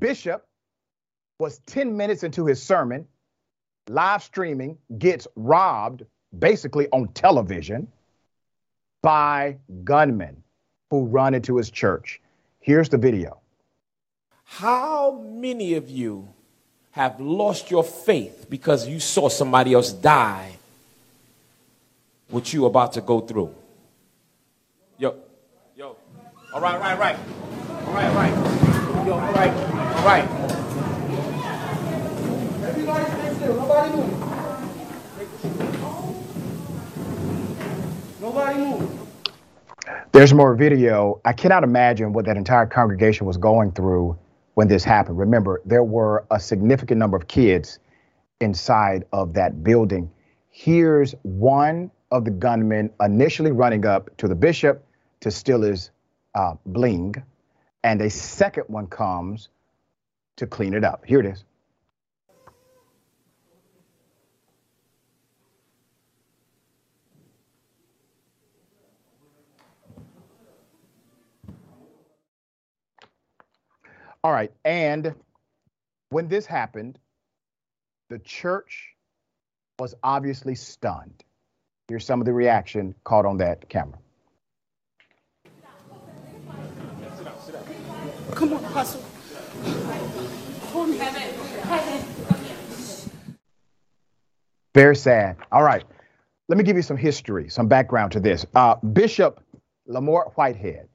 bishop was 10 minutes into his sermon, live streaming, gets robbed basically on television by gunmen who run into his church. Here's the video. How many of you have lost your faith because you saw somebody else die what you about to go through? Yo, yo. All right, right, right. All right, right. Yo, all right, all right. Everybody stay still. Nobody move. Nobody move. There's more video. I cannot imagine what that entire congregation was going through when this happened. Remember, there were a significant number of kids inside of that building. Here's one of the gunmen initially running up to the bishop to steal his uh, bling, and a second one comes to clean it up. Here it is. All right. And when this happened, the church was obviously stunned. Here's some of the reaction caught on that camera. Come on, hustle. Very sad. All right. Let me give you some history, some background to this. Uh, Bishop Lamor Whitehead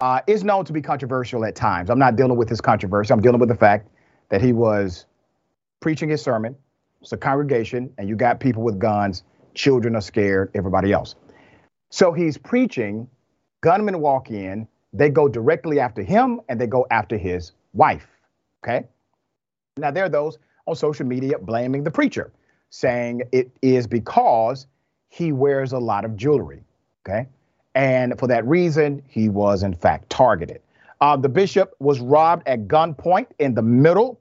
uh, is known to be controversial at times. I'm not dealing with his controversy. I'm dealing with the fact that he was preaching his sermon. It's a congregation, and you got people with guns. Children are scared. Everybody else. So he's preaching. Gunmen walk in. They go directly after him, and they go after his wife. Okay. Now there are those on social media blaming the preacher, saying it is because he wears a lot of jewelry. Okay. And for that reason, he was in fact targeted. Uh, the bishop was robbed at gunpoint in the middle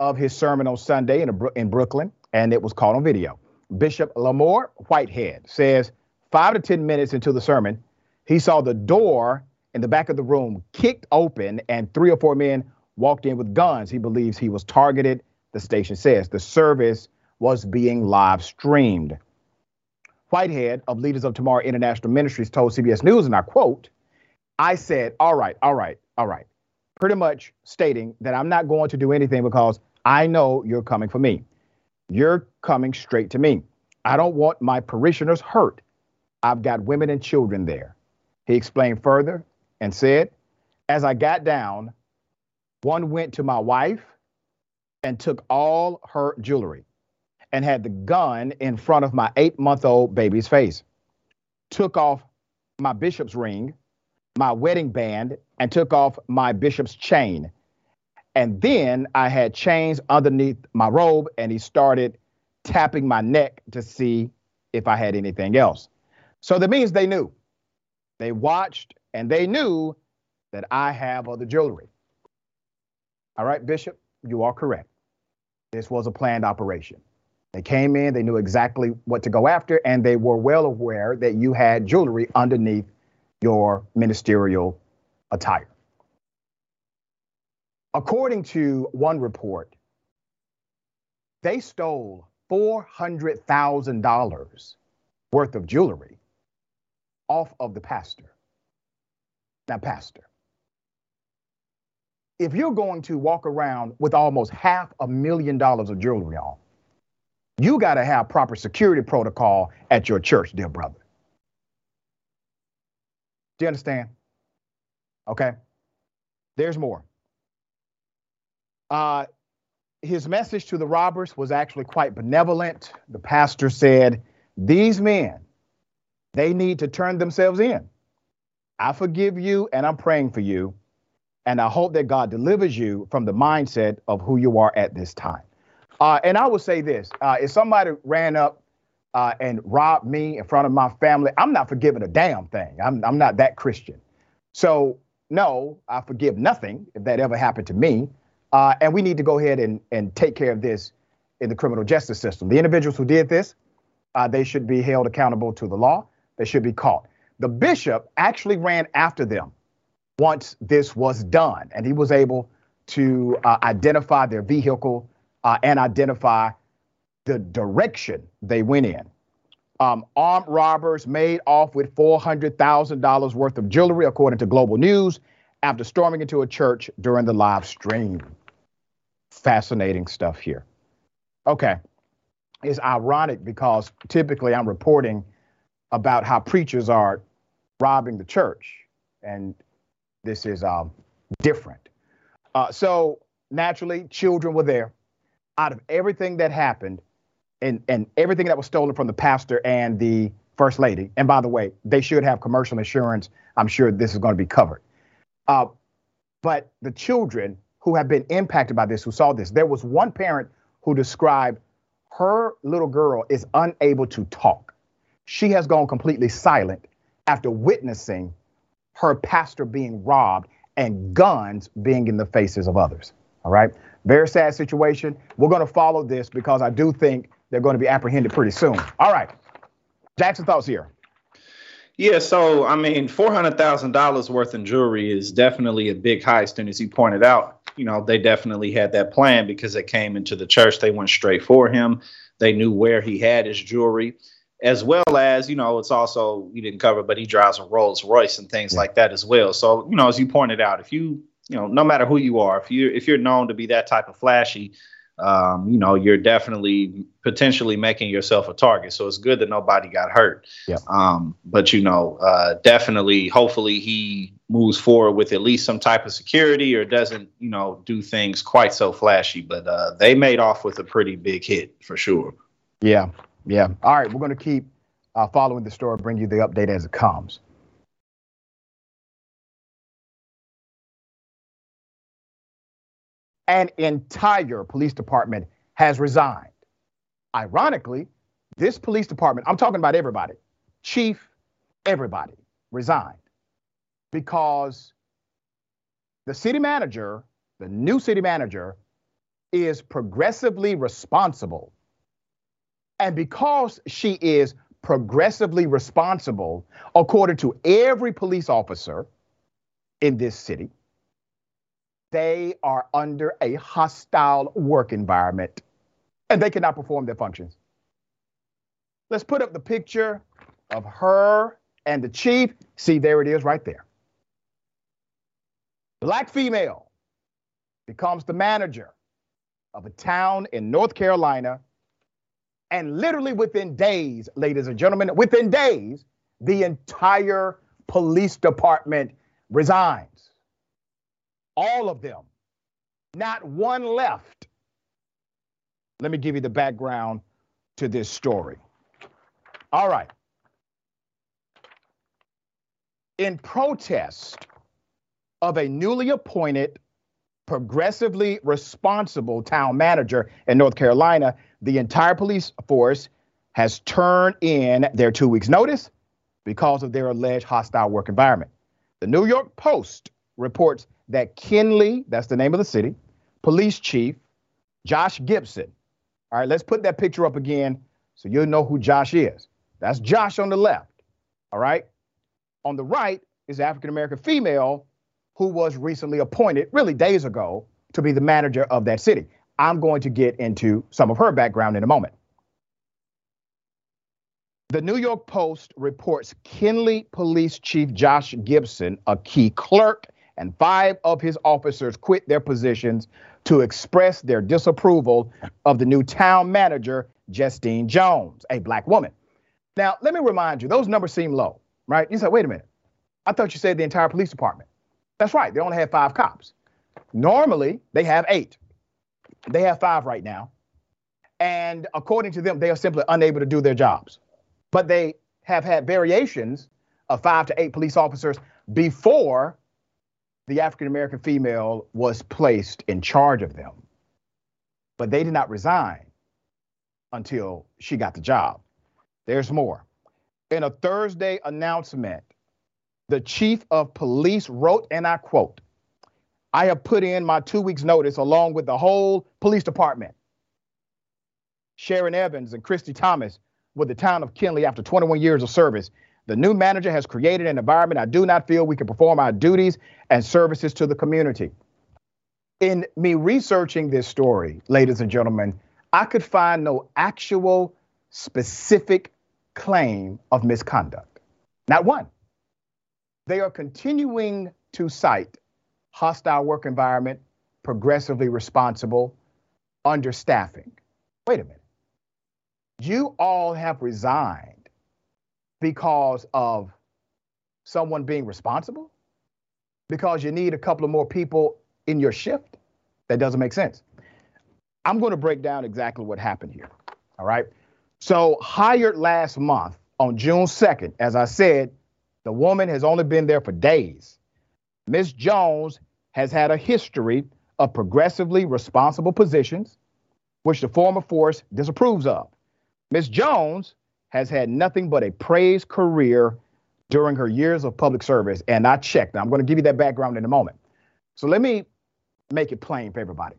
of his sermon on Sunday in, a, in Brooklyn, and it was caught on video. Bishop Lamor Whitehead says five to 10 minutes into the sermon, he saw the door in the back of the room kicked open and three or four men walked in with guns. He believes he was targeted, the station says. The service was being live streamed. Whitehead of Leaders of Tomorrow International Ministries told CBS News, and I quote, I said, all right, all right, all right, pretty much stating that I'm not going to do anything because I know you're coming for me. You're coming straight to me. I don't want my parishioners hurt. I've got women and children there. He explained further and said, As I got down, one went to my wife and took all her jewelry and had the gun in front of my eight month old baby's face. Took off my bishop's ring, my wedding band, and took off my bishop's chain. And then I had chains underneath my robe, and he started tapping my neck to see if I had anything else. So that means they knew. They watched and they knew that I have other jewelry. All right, Bishop, you are correct. This was a planned operation. They came in, they knew exactly what to go after, and they were well aware that you had jewelry underneath your ministerial attire. According to one report, they stole $400,000 worth of jewelry off of the pastor. Now, pastor, if you're going to walk around with almost half a million dollars of jewelry on, you got to have proper security protocol at your church, dear brother. Do you understand? Okay. There's more. Uh, his message to the robbers was actually quite benevolent. The pastor said, These men, they need to turn themselves in. I forgive you and I'm praying for you. And I hope that God delivers you from the mindset of who you are at this time. Uh, and I will say this uh, if somebody ran up uh, and robbed me in front of my family, I'm not forgiving a damn thing. I'm, I'm not that Christian. So, no, I forgive nothing if that ever happened to me. Uh, and we need to go ahead and, and take care of this in the criminal justice system. The individuals who did this, uh, they should be held accountable to the law. They should be caught. The bishop actually ran after them once this was done, and he was able to uh, identify their vehicle uh, and identify the direction they went in. Um, armed robbers made off with $400,000 worth of jewelry, according to Global News, after storming into a church during the live stream. Fascinating stuff here. Okay. It's ironic because typically I'm reporting about how preachers are robbing the church, and this is um, different. Uh, so naturally, children were there. Out of everything that happened, and and everything that was stolen from the pastor and the first lady. And by the way, they should have commercial insurance. I'm sure this is going to be covered. Uh, but the children who have been impacted by this, who saw this, there was one parent who described her little girl is unable to talk. She has gone completely silent after witnessing her pastor being robbed and guns being in the faces of others. All right. Very sad situation. We're going to follow this because I do think they're going to be apprehended pretty soon. All right. Jackson, thoughts here. Yeah, so I mean, four hundred thousand dollars worth in jewelry is definitely a big heist, and as you pointed out, you know they definitely had that plan because they came into the church, they went straight for him, they knew where he had his jewelry, as well as you know it's also you didn't cover, but he drives a Rolls Royce and things yeah. like that as well. So you know, as you pointed out, if you you know, no matter who you are, if you if you're known to be that type of flashy, um, you know, you're definitely potentially making yourself a target. So it's good that nobody got hurt. Yeah. Um, but you know, uh, definitely, hopefully, he moves forward with at least some type of security or doesn't, you know, do things quite so flashy. But uh, they made off with a pretty big hit for sure. Yeah. Yeah. All right. We're going to keep uh, following the story, bring you the update as it comes. an entire police department has resigned. Ironically, this police department, I'm talking about everybody, chief, everybody resigned because the city manager, the new city manager, is progressively responsible. And because she is progressively responsible, according to every police officer in this city, they are under a hostile work environment and they cannot perform their functions. Let's put up the picture of her and the chief. See, there it is right there. Black female becomes the manager of a town in North Carolina. And literally within days, ladies and gentlemen, within days, the entire police department resigns all of them, not one left. Let me give you the background to this story. All right. In protest of a newly appointed, progressively responsible town manager in North Carolina, the entire police force has turned in their two weeks' notice because of their alleged hostile work environment. The New York Post reports that Kenly, that's the name of the city, police chief Josh Gibson. All right, let's put that picture up again so you'll know who Josh is. That's Josh on the left. All right. On the right is African American female who was recently appointed, really days ago, to be the manager of that city. I'm going to get into some of her background in a moment. The New York Post reports Kenly Police Chief Josh Gibson, a key clerk and five of his officers quit their positions to express their disapproval of the new town manager, Justine Jones, a black woman. Now, let me remind you, those numbers seem low, right? You said, wait a minute. I thought you said the entire police department. That's right, they only have five cops. Normally, they have eight. They have five right now. And according to them, they are simply unable to do their jobs. But they have had variations of five to eight police officers before the African American female was placed in charge of them. But they did not resign until she got the job. There's more. In a Thursday announcement, the chief of police wrote, and I quote, I have put in my two weeks' notice along with the whole police department. Sharon Evans and Christy Thomas with the town of Kenly after 21 years of service the new manager has created an environment I do not feel we can perform our duties and services to the community. In me researching this story, ladies and gentlemen, I could find no actual specific claim of misconduct. Not one. They are continuing to cite hostile work environment, progressively responsible, understaffing. Wait a minute. You all have resigned because of someone being responsible? Because you need a couple of more people in your shift? That doesn't make sense. I'm going to break down exactly what happened here. All right. So, hired last month on June 2nd, as I said, the woman has only been there for days. Ms. Jones has had a history of progressively responsible positions, which the former force disapproves of. Ms. Jones has had nothing but a praised career during her years of public service, and I checked. I'm going to give you that background in a moment. So let me make it plain for everybody.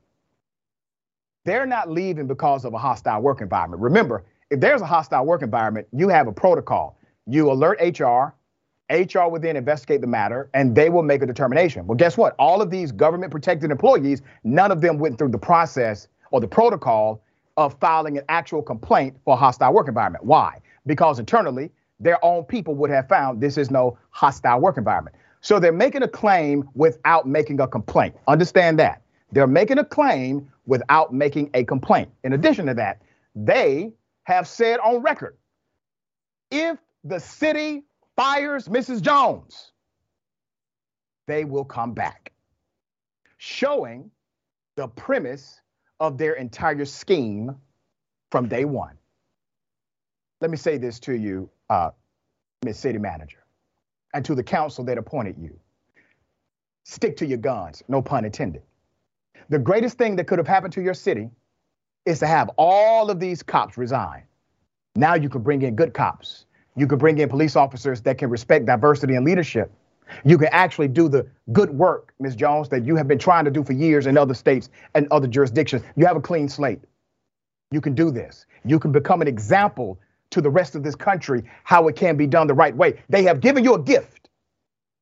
They're not leaving because of a hostile work environment. Remember, if there's a hostile work environment, you have a protocol. You alert HR, HR will then investigate the matter and they will make a determination. Well, guess what? All of these government protected employees, none of them went through the process or the protocol of filing an actual complaint for a hostile work environment. Why? Because internally, their own people would have found this is no hostile work environment. So they're making a claim without making a complaint. Understand that. They're making a claim without making a complaint. In addition to that, they have said on record if the city fires Mrs. Jones, they will come back, showing the premise of their entire scheme from day one. Let me say this to you, uh, Ms. City Manager, and to the council that appointed you. Stick to your guns, no pun intended. The greatest thing that could have happened to your city is to have all of these cops resign. Now you can bring in good cops. You can bring in police officers that can respect diversity and leadership. You can actually do the good work, Ms. Jones, that you have been trying to do for years in other states and other jurisdictions. You have a clean slate. You can do this. You can become an example to the rest of this country how it can be done the right way. They have given you a gift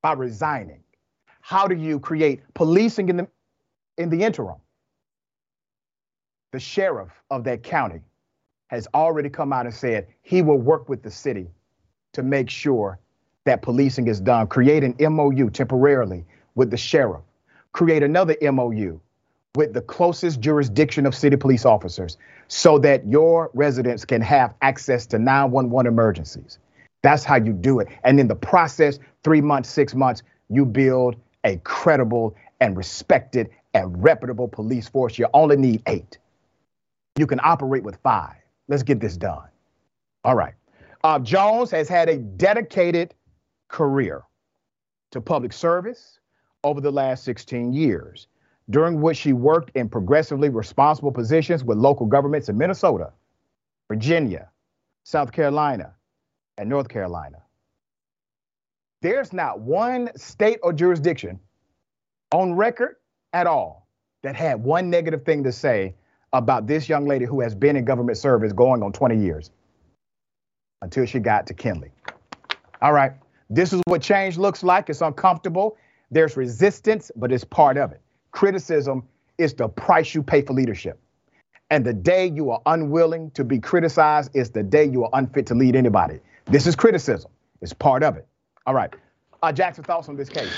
by resigning. How do you create policing in the in the interim? The sheriff of that county has already come out and said he will work with the city to make sure that policing is done. Create an MOU temporarily with the sheriff. Create another MOU with the closest jurisdiction of city police officers so that your residents can have access to 911 emergencies. That's how you do it. And in the process, three months, six months, you build a credible and respected and reputable police force. You only need eight. You can operate with five. Let's get this done. All right. Uh, Jones has had a dedicated career to public service over the last 16 years, during which she worked in progressively responsible positions with local governments in Minnesota, Virginia, South Carolina, and North Carolina. There's not one state or jurisdiction on record at all that had one negative thing to say about this young lady who has been in government service going on 20 years until she got to Kenly. All right, this is what change looks like. It's uncomfortable. There's resistance, but it's part of it. Criticism is the price you pay for leadership. And the day you are unwilling to be criticized is the day you are unfit to lead anybody. This is criticism. It's part of it. All right. Uh, Jackson, thoughts on this case?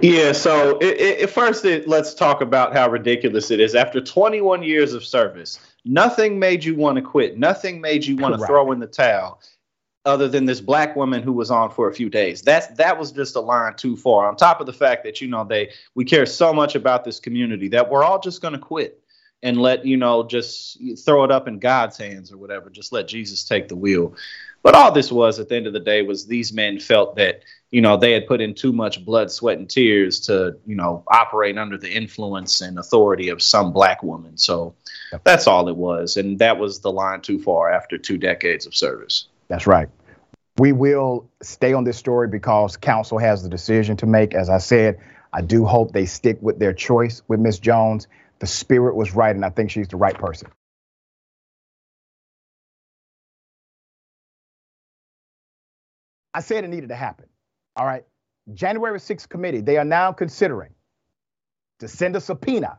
Yeah, so it, it, first, it, let's talk about how ridiculous it is. After 21 years of service, nothing made you want to quit. Nothing made you want to throw in the towel other than this black woman who was on for a few days. That's that was just a line too far. On top of the fact that you know they we care so much about this community that we're all just going to quit and let you know just throw it up in God's hands or whatever. Just let Jesus take the wheel. But all this was at the end of the day was these men felt that you know they had put in too much blood, sweat, and tears to you know operate under the influence and authority of some black woman. So that's all it was, and that was the line too far after two decades of service. That's right. We will stay on this story because council has the decision to make. As I said, I do hope they stick with their choice with Miss Jones. The spirit was right, and I think she's the right person. I said it needed to happen. All right. January 6th committee, they are now considering to send a subpoena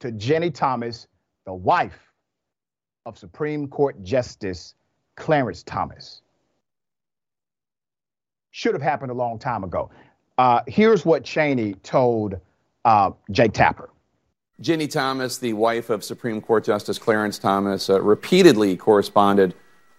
to Ginni Thomas, the wife of Supreme Court Justice Clarence Thomas. Should have happened a long time ago. Uh, here's what Cheney told uh, Jake Tapper. Ginni Thomas, the wife of Supreme Court Justice Clarence Thomas, uh, repeatedly corresponded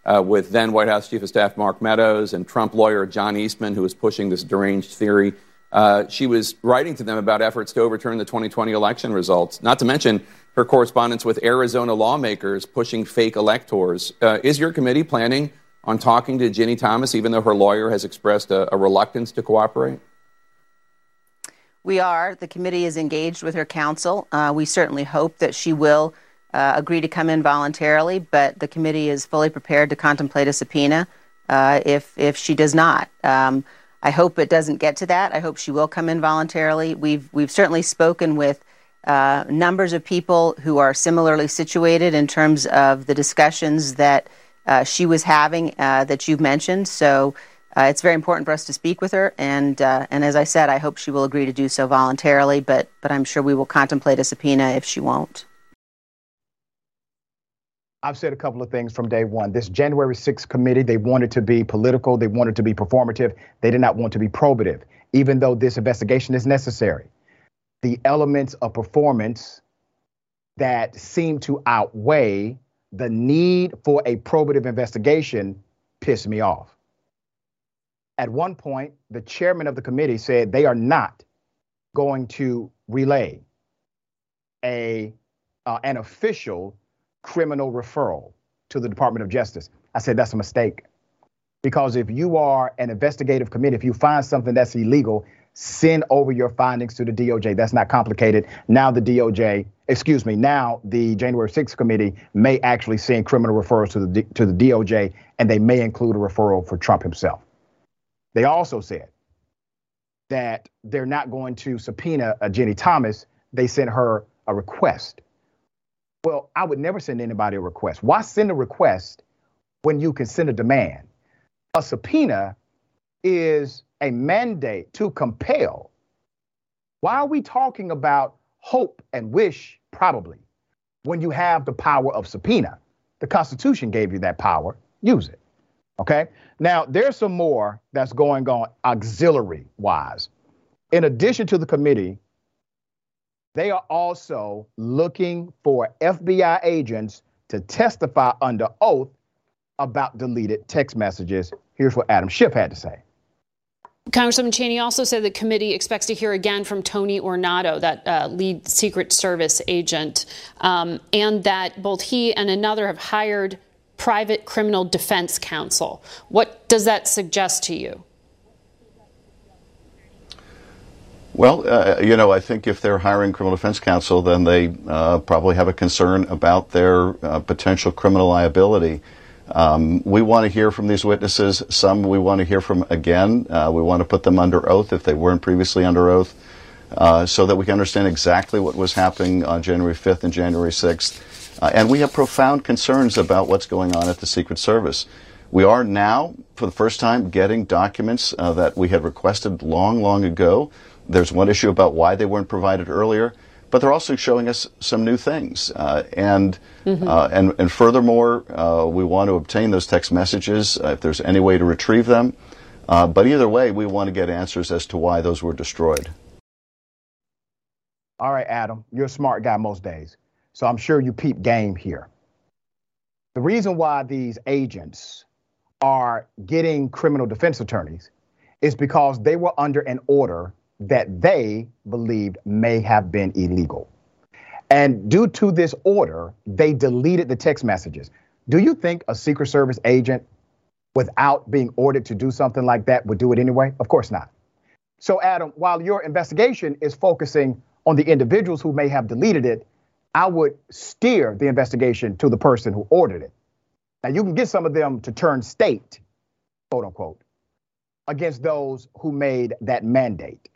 uh, with then White House Chief of Staff Mark Meadows and Trump lawyer John Eastman, who was pushing this deranged theory. Uh, she was writing to them about efforts to overturn the 2020 election results, not to mention her correspondence with Arizona lawmakers pushing fake electors. Uh, is your committee planning on talking to Ginni Thomas, even though her lawyer has expressed a, a reluctance to cooperate? We are. The committee is engaged with her counsel. Uh, we certainly hope that she will uh, agree to come in voluntarily, but the committee is fully prepared to contemplate a subpoena uh, if if she does not. Um, I hope it doesn't get to that. I hope she will come in voluntarily. We've we've certainly spoken with uh, numbers of people who are similarly situated in terms of the discussions that uh, she was having uh, that you've mentioned. So uh, it's very important for us to speak with her, and uh, and as I said, I hope she will agree to do so voluntarily. But but I'm sure we will contemplate a subpoena if she won't. I've said a couple of things from day one. This January 6th committee, they wanted to be political, they wanted to be performative, they did not want to be probative, even though this investigation is necessary. The elements of performance that seem to outweigh the need for a probative investigation piss me off. At one point, the chairman of the committee said they are not going to relay a uh, an official criminal referral to the Department of Justice. I said that's a mistake. Because if you are an investigative committee, if you find something that's illegal, send over your findings to the DOJ. That's not complicated. Now the DOJ, excuse me, now the January 6th committee may actually send criminal referrals to the to the DOJ and they may include a referral for Trump himself. They also said that they're not going to subpoena uh, a Ginni Thomas. They sent her a request. Well, I would never send anybody a request. Why send a request when you can send a demand? A subpoena is a mandate to compel. Why are we talking about hope and wish, probably, when you have the power of subpoena? The Constitution gave you that power. Use it. Okay. Now, there's some more that's going on auxiliary wise. In addition to the committee, they are also looking for FBI agents to testify under oath about deleted text messages. Here's what Adam Schiff had to say. Congressman Cheney also said the committee expects to hear again from Tony Ornato, that uh, lead Secret Service agent, um, and that both he and another have hired private criminal defense counsel. What does that suggest to you? Well, uh, you know, I think if they're hiring criminal defense counsel, then they uh, probably have a concern about their uh, potential criminal liability. Um, we want to hear from these witnesses. Some we want to hear from again. Uh, we want to put them under oath if they weren't previously under oath, uh, so that we can understand exactly what was happening on January 5th and January 6th. Uh, and we have profound concerns about what's going on at the Secret Service. We are now, for the first time, getting documents that we had requested long, long ago. There's one issue about why they weren't provided earlier, but they're also showing us some new things. Uh, and, mm-hmm. Uh, and, and furthermore, uh, we want to obtain those text messages uh, if there's any way to retrieve them. but either way, we want to get answers as to why those were destroyed. All right, Adam, you're a smart guy most days. So I'm sure you peep game here. The reason why these agents are getting criminal defense attorneys is because they were under an order that they believed may have been illegal. And due to this order, they deleted the text messages. Do you think a Secret Service agent, without being ordered to do something like that, would do it anyway? Of course not. So, Adam, while your investigation is focusing on the individuals who may have deleted it, I would steer the investigation to the person who ordered it. Now, you can get some of them to turn state, quote unquote, against those who made that mandate.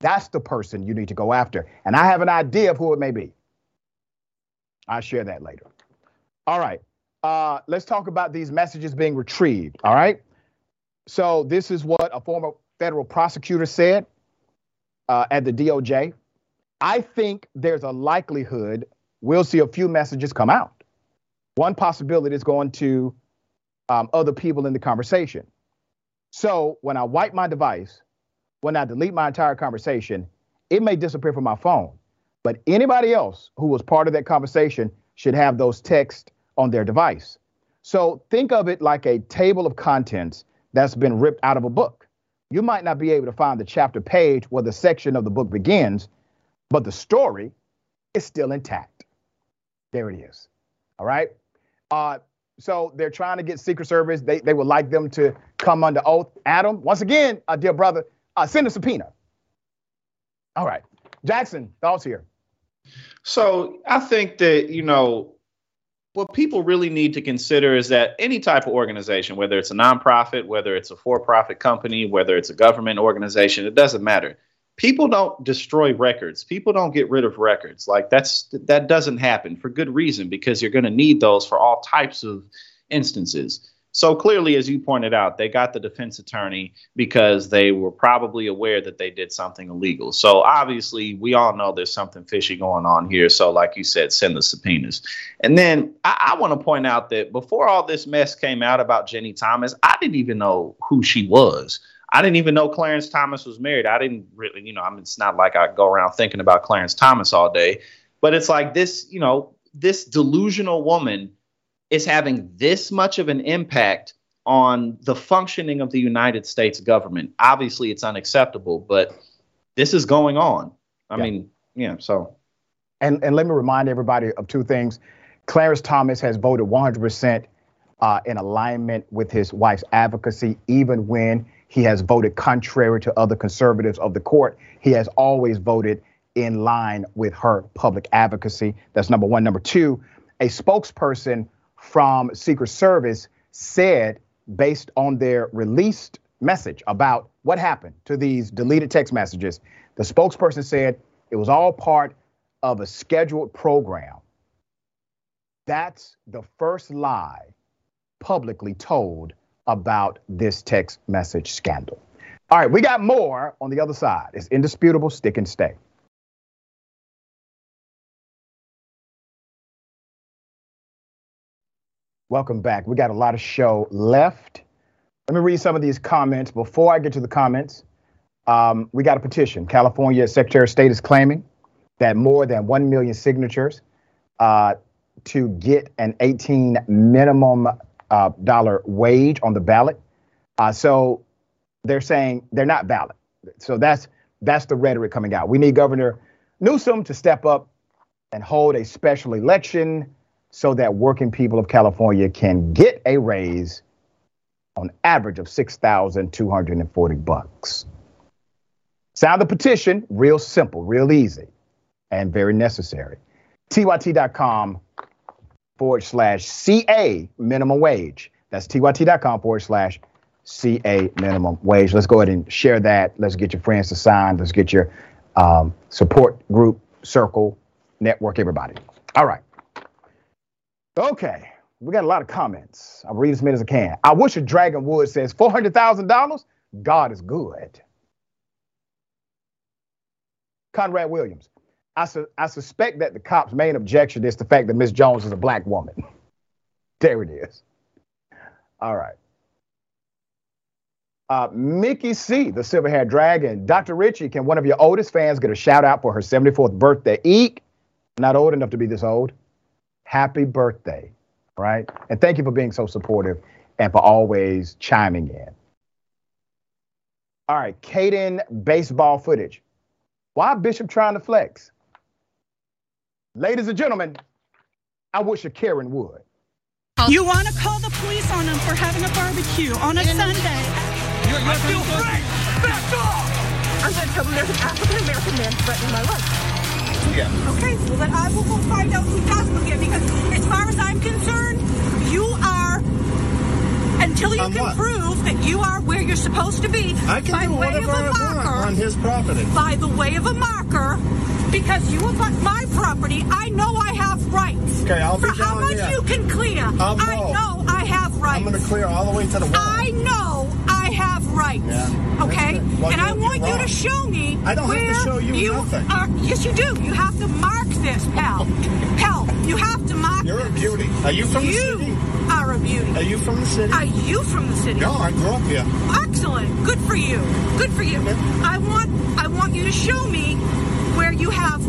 That's the person you need to go after. And I have an idea of who it may be. I'll share that later. All right. Uh, let's talk about these messages being retrieved. All right. So, this is what a former federal prosecutor said uh, at the DOJ. I think there's a likelihood we'll see a few messages come out. One possibility is going to um, other people in the conversation. So when I wipe my device, when I delete my entire conversation, it may disappear from my phone. But anybody else who was part of that conversation should have those texts on their device. So think of it like a table of contents that's been ripped out of a book. You might not be able to find the chapter page where the section of the book begins, but the story is still intact. There it is. All right. Uh, so they're trying to get Secret Service. They, they would like them to come under oath. Adam, once again, uh, dear brother, uh, send a subpoena. All right. Jackson, thoughts here. So I think that, you know, what people really need to consider is that any type of organization, whether it's a nonprofit, whether it's a for profit company, whether it's a government organization, it doesn't matter. People don't destroy records. People don't get rid of records. Like that's that doesn't happen for good reason because you're going to need those for all types of instances. So clearly, as you pointed out, they got the defense attorney because they were probably aware that they did something illegal. So obviously, we all know there's something fishy going on here. So, like you said, send the subpoenas. And then I, I want to point out that before all this mess came out about Ginni Thomas, I didn't even know who she was. I didn't even know Clarence Thomas was married. I didn't really, you know, I mean, it's not like I go around thinking about Clarence Thomas all day, but it's like this, you know, this delusional woman is having this much of an impact on the functioning of the United States government. Obviously, it's unacceptable, but this is going on. I yeah. mean, yeah, so. And, and let me remind everybody of two things. Clarence Thomas has voted 100% uh, in alignment with his wife's advocacy, even when he has voted contrary to other conservatives of the court. He has always voted in line with her public advocacy. That's number one. Number two, a spokesperson from Secret Service said, based on their released message about what happened to these deleted text messages, the spokesperson said it was all part of a scheduled program. That's the first lie publicly told about this text message scandal. All right, we got more on the other side. It's indisputable, stick and stay. Welcome back. We got a lot of show left. Let me read some of these comments. Before I get to the comments, um, we got a petition. California Secretary of State is claiming that more than 1 million signatures uh, to get an 18 minimum uh, dollar wage on the ballot. Uh, so they're saying they're not valid. So that's that's the rhetoric coming out. We need Governor Newsom to step up and hold a special election so that working people of California can get a raise on average of 6,240 bucks. Sound the petition, real simple, real easy, and very necessary. TYT.com forward slash CA minimum wage. That's TYT.com forward slash CA minimum wage. Let's go ahead and share that. Let's get your friends to sign. Let's get your um, support group, circle, network, everybody. All right. Okay, we got a lot of comments. I'll read as many as I can. I wish a Dragon Wood says $400,000. God is good. Conrad Williams. I, su- I suspect that the cop's main objection is the fact that Miss Jones is a black woman. there it is. All right. Uh, Mickey C, the silver haired dragon. Dr. Richey, can one of your oldest fans get a shout out for her 74th birthday? Eek. Not old enough to be this old happy birthday, right? And thank you for being so supportive and for always chiming in. All right, Caden baseball footage. Why Bishop trying to flex? Ladies and gentlemen, I wish a Karen would. You want to call the police on them for having a barbecue on a Sunday? You're, you're I feel free. Back off! I'm going to tell them there's an African American man threatening my life. Yeah. Okay, well then I will go find out who does forgive because as far as I'm concerned, you are until you on can what? prove that you are where you're supposed to be I can by do way of a marker on his property. By the way of a marker, because you have my property, I know I have rights. Okay, I'll For be how much you can clear, I'll I know I have rights. I'm going to clear all the way to the wall. I know rights. rights. Yeah. Okay? Well, and I want you're you to show me I don't have to show you nothing. Are, yes, you do. You have to mark this, pal. Pal, you have to mark You're a beauty. Are you from the You city? are a beauty. Are you from the city? Are you from the city? No, I grew up here. Excellent. Good for you. Good for you. I want I want you to show me where you have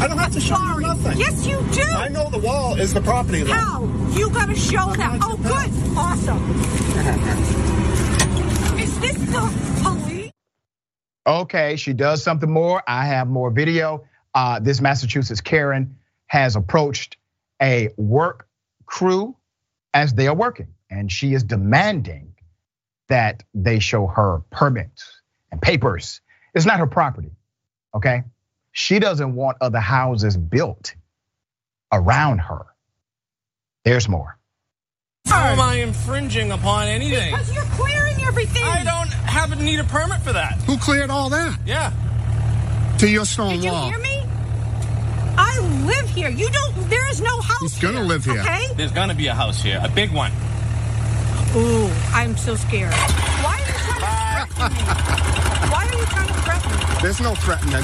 I don't have to show you nothing. Yes, you do. I know the wall is the property line. How? You gotta show that. Oh, good. Awesome. Is this the police? Okay, she does something more. I have more video. Uh, this Massachusetts Karen has approached a work crew as they are working, and she is demanding that they show her permits and papers. It's not her property, okay? She doesn't want other houses built around her. There's more. How am I infringing upon anything? Because you're clearing everything. I don't have need a permit for that. Who cleared all that? Yeah. To your stone Did you wall. hear me? I live here. You don't. There is no house. He's gonna here, live here. Okay. There's gonna be a house here, a big one. Ooh, I'm so scared. Why are you trying to threaten me? Why are you trying to threaten me? There's no threatening.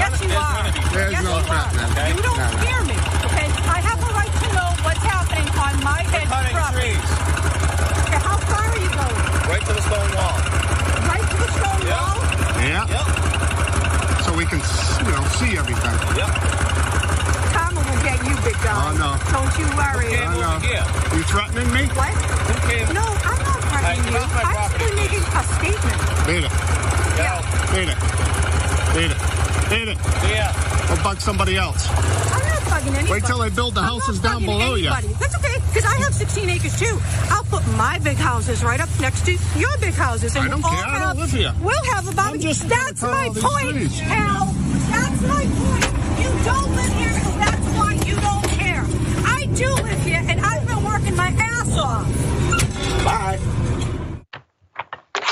Yes, you are. There's yes, no you threatening. are. You don't No, no. scare me. Okay. I have a right to know what's happening on my head Cutting trees. Okay, how far are you going? Right to the stone wall. Right to the stone Yeah. wall? Yeah. Yep. So we can, you know, see everything. Yep. Karma will get you, big guy. Oh, no. Don't you worry. Came I know. here. You threatening me? What? Who came? No, I'm not threatening Hey, you. get off my I'm property, simply making a statement. Beat it. Yeah. Beat it. Beat it. Beat it. Yeah. Or bug somebody else. I'm not bugging anybody. Wait till they build the houses down bugging below you. anybody. That's okay, because I have 16 acres too. I'll put my big houses right up next to your big houses. And I don't we'll all care. I don't live here. We'll have a barbecue. just That's my point, trees. Al. That's my point. You don't live here, so that's why you don't care. I do live here, and I've been working my ass off. Bye.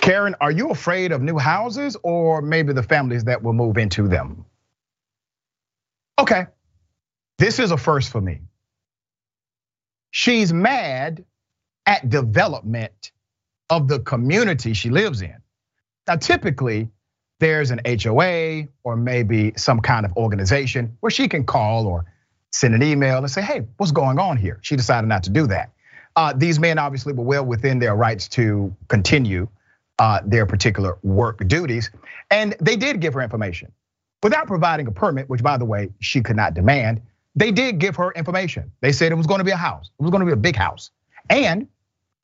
Karen, are you afraid of new houses or maybe the families that will move into them? Okay, this is a first for me. She's mad at development of the community she lives in. Now, typically, there's an HOA or maybe some kind of organization where she can call or send an email and say, hey, what's going on here? She decided not to do that. Uh, these men obviously were well within their rights to continue uh, their particular work duties. And they did give her information without providing a permit, which, by the way, she could not demand. They did give her information. They said it was going to be a house, it was going to be a big house, and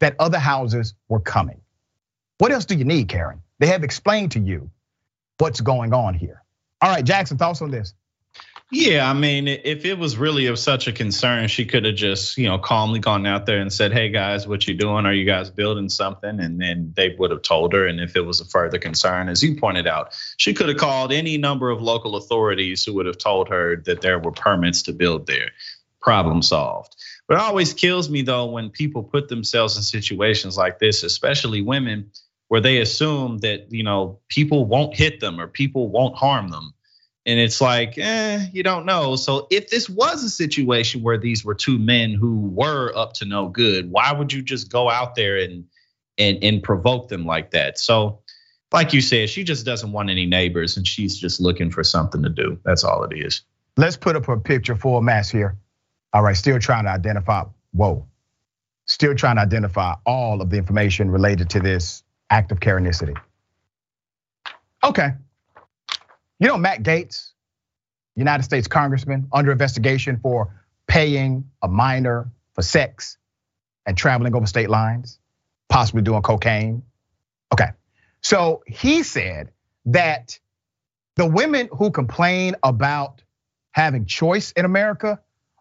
that other houses were coming. What else do you need, Karen? They have explained to you what's going on here. All right, Jackson, thoughts on this? Yeah, I mean, if it was really of such a concern, she could have just, you know, calmly gone out there and said, "Hey guys, what you doing? Are you guys building something?" And then they would have told her. And if it was a further concern, as you pointed out, she could have called any number of local authorities who would have told her that there were permits to build there. Problem solved. But it always kills me though when people put themselves in situations like this, especially women, where they assume that you know people won't hit them or people won't harm them. And it's like, eh, you don't know. So if this was a situation where these were two men who were up to no good, why would you just go out there and and and provoke them like that? So, like you said, she just doesn't want any neighbors, and she's just looking for something to do. That's all it is. Let's put up a picture full mass here. All right, still trying to identify, whoa, still trying to identify all of the information related to this act of Karenicity. Okay. You know, Matt Gaetz, United States Congressman, under investigation for paying a minor for sex and traveling over state lines, possibly doing cocaine. Okay. So he said that the women who complain about having choice in America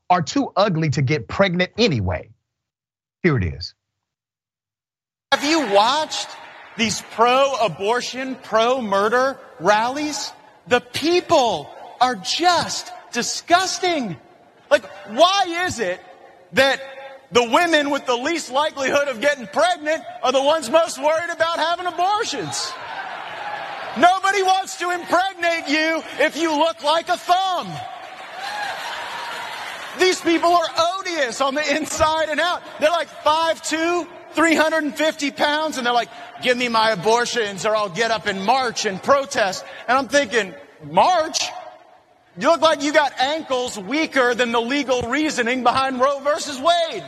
are too ugly to get pregnant anyway. Here it is. Have you watched these pro abortion, pro murder rallies? The people are just disgusting. Like, why is it that the women with the least likelihood of getting pregnant are the ones most worried about having abortions? Nobody wants to impregnate you if you look like a thumb. These people are odious on the inside and out. They're like 5'2, 350 pounds, and they're like, give me my abortions or I'll get up and march and protest. And I'm thinking, march? You look like you got ankles weaker than the legal reasoning behind Roe versus Wade.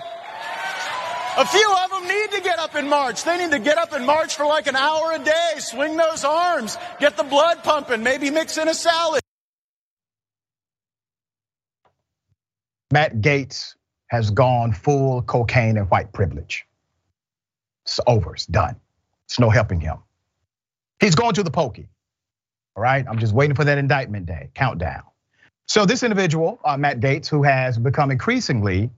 A few of them need to get up and march. They need to get up and march for like an hour a day, swing those arms, get the blood pumping, maybe mix in a salad. Matt Gaetz has gone full cocaine and white privilege. It's over, it's done. It's no helping him. He's going to the pokey. All right, I'm just waiting for that indictment day, countdown. So this individual, uh, Matt Gaetz, who has become increasingly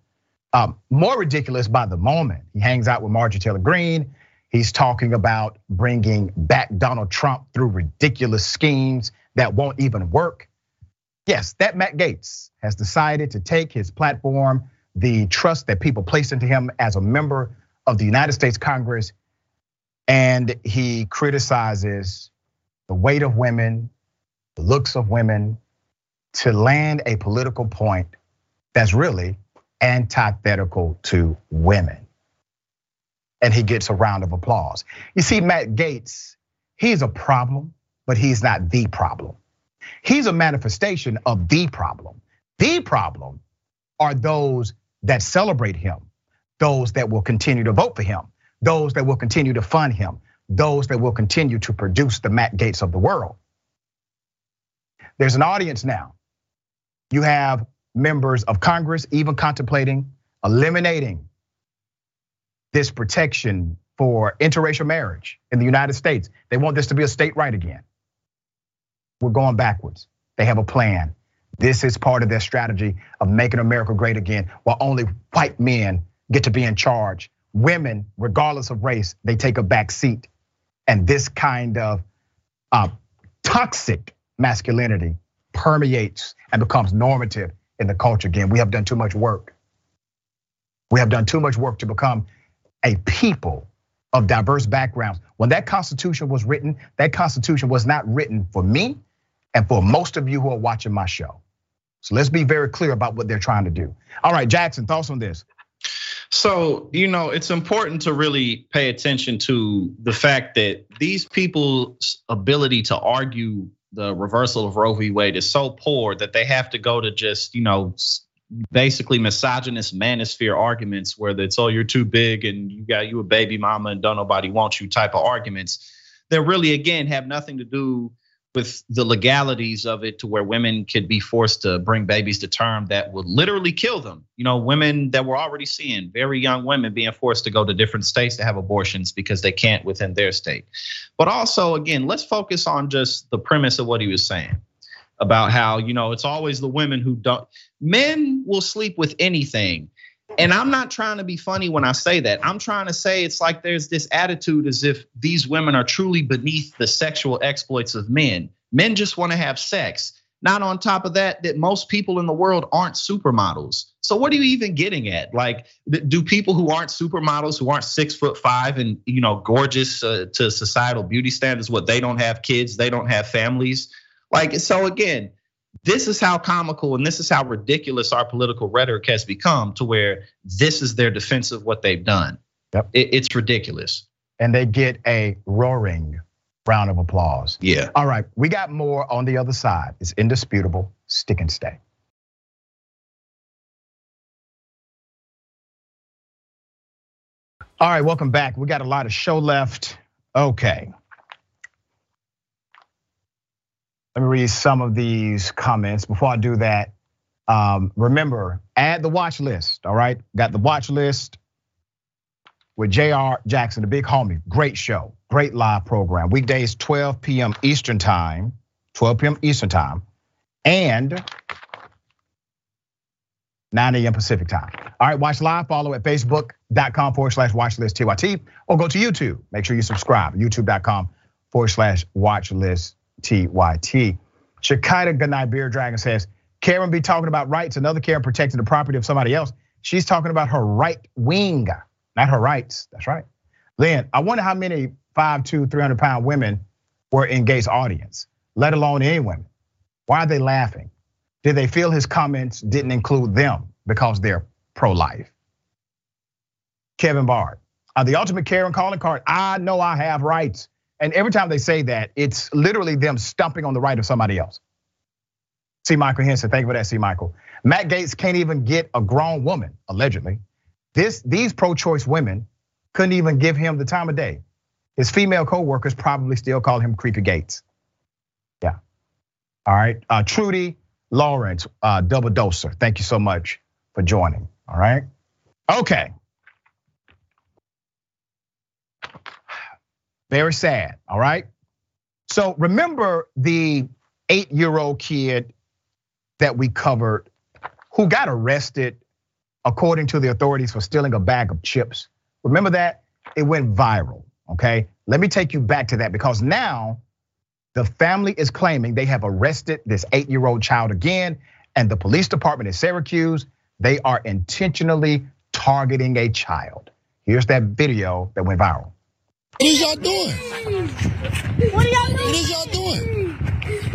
um, more ridiculous by the moment. He hangs out with Marjorie Taylor Greene. He's talking about bringing back Donald Trump through ridiculous schemes that won't even work. Yes, that Matt Gaetz has decided to take his platform, the trust that people place into him as a member of the United States Congress, and he criticizes the weight of women, the looks of women, to land a political point that's really antithetical to women. And he gets a round of applause. You see, Matt Gaetz, he's a problem, but he's not the problem. He's a manifestation of the problem. The problem are those that celebrate him, those that will continue to vote for him, those that will continue to fund him, those that will continue to produce the Matt Gaetz of the world. There's an audience now. You have members of Congress even contemplating eliminating this protection for interracial marriage in the United States. They want this to be a state right again. We're going backwards. They have a plan. This is part of their strategy of making America great again, while only white men get to be in charge. Women, regardless of race, they take a back seat. And this kind of uh, toxic masculinity permeates and becomes normative in the culture again. We have done too much work. We have done too much work to become a people of diverse backgrounds. When that Constitution was written, that Constitution was not written for me and for most of you who are watching my show. So let's be very clear about what they're trying to do. All right, Jackson, thoughts on this? So, you know, it's important to really pay attention to the fact that these people's ability to argue the reversal of Roe v. Wade is so poor that they have to go to just, you know, basically misogynist manosphere arguments where it's oh you're too big and you got you a baby mama and don't nobody want you type of arguments that really again have nothing to do with the legalities of it to where women could be forced to bring babies to term that would literally kill them. You know, women that we're already seeing, very young women being forced to go to different states to have abortions because they can't within their state. But also, again, let's focus on just the premise of what he was saying about how, you know, it's always the women who don't, men will sleep with anything. And I'm not trying to be funny when I say that. I'm trying to say it's like there's this attitude as if these women are truly beneath the sexual exploits of men. Men just want to have sex. Not on top of that, that most people in the world aren't supermodels. So what are you even getting at? Like, do people who aren't supermodels, who aren't six foot five and you know gorgeous uh, to societal beauty standards, what they don't have kids, they don't have families? Like, so again, this is how comical and this is how ridiculous our political rhetoric has become to where this is their defense of what they've done. Yep. It, it's ridiculous. And they get a roaring round of applause. Yeah. All right, we got more on the other side. It's indisputable. Stick and stay. All right, welcome back. We got a lot of show left. Okay. Let me read some of these comments. Before I do that, um, remember, add the watch list, all right? Got the watch list with JR Jackson, the big homie. Great show, great live program. Weekdays, 12 p.m. Eastern Time, 12 p.m. Eastern Time, and 9 a.m. Pacific Time. All right, watch live, follow at facebook.com forward slash watchlist TYT, or go to YouTube. Make sure you subscribe, youtube.com forward slash watchlist TYT. Shakita Ganai Beer Dragon says, Karen be talking about rights, another Karen protecting the property of somebody else. She's talking about her right wing, not her rights. That's right. Then I wonder how many 5'2, 300 pound women were in Gaetz' audience, let alone any women. Why are they laughing? Did they feel his comments didn't include them because they're pro life? Kevin Bard, the ultimate Karen calling card. I know I have rights. And every time they say that, it's literally them stumping on the right of somebody else. See, Michael Henson, thank you for that, See, Michael. Matt Gaetz can't even get a grown woman, allegedly. This these pro-choice women couldn't even give him the time of day. His female co-workers probably still call him Creepy Gates. Yeah. All right. Uh, Trudy Lawrence, uh, double doser. Thank you so much for joining. All right. Okay. Very sad. All right. So remember the eight year old kid that we covered who got arrested, according to the authorities, for stealing a bag of chips. Remember that? It went viral. Okay. Let me take you back to that because now the family is claiming they have arrested this eight year old child again. And the police department in Syracuse, they are intentionally targeting a child. Here's that video that went viral. What is y'all doing? What are y'all doing? What is y'all doing?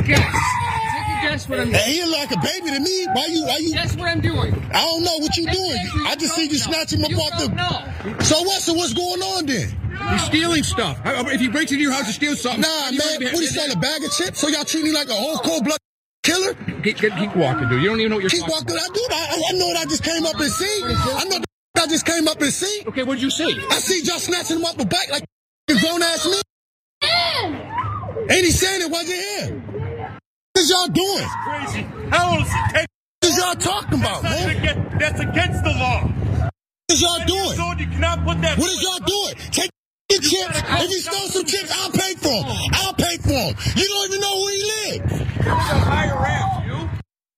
Guess. Take a guess what I'm doing. Hey, he look like a baby to me. Why you? Why you? Guess what I'm doing. I don't know what you doing. I just see you snatching him up off the. No. So what? So what's going on then? He's stealing stuff. If he breaks into your house to steal something, Nah, man. might be- What is that? A bag of chips? So y'all treat me like a whole cold blood killer? Keep, keep, keep walking, dude. You don't even know what you're Keep talking walking. I do. I, I know what I just came up and see. I know the I just came up and see. Okay, what'd you see? I see y'all snatching him up the back like a grown ass man. Ain't he saying it wasn't him? What is y'all doing? Crazy. How old is he? What is y'all talking about, That's, man? against, that's against the law. What is y'all doing? So you cannot put that. What is y'all doing? Take your chips. If he stole some chips, I'll pay for him. I'll pay for him. You don't even know where he lives. you.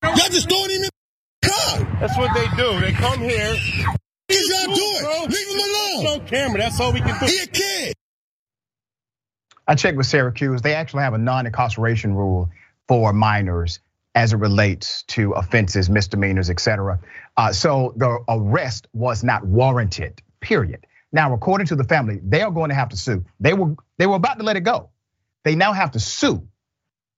Y'all just throwing him in the car. That's what they do. They come here. What is y'all doing? Leave him alone. No camera. That's all we can do. He a kid. I checked with Syracuse. They actually have a non-incarceration rule for minors as it relates to offenses, misdemeanors, etc. Uh, so the arrest was not warranted. Period. Now, according to the family, they are going to have to sue. They were they were about to let it go. They now have to sue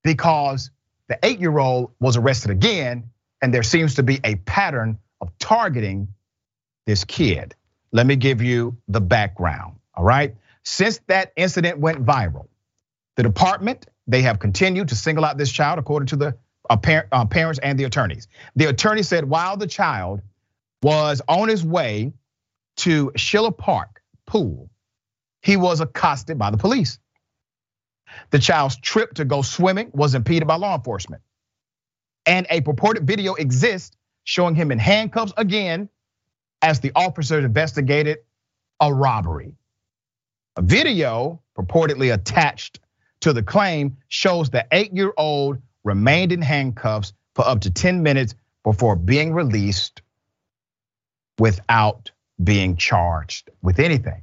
because the eight-year-old was arrested again, and there seems to be a pattern of targeting this kid. Let me give you the background. All right. Since that incident went viral, the department they have continued to single out this child, according to the uh, uh, parents and the attorneys. The attorney said while the child was on his way to Schiller Park pool, he was accosted by the police. The child's trip to go swimming was impeded by law enforcement. And a purported video exists showing him in handcuffs again as the officers investigated a robbery. A video purportedly attached to the claim shows the eight year old remained in handcuffs for up to 10 minutes before being released without being charged with anything.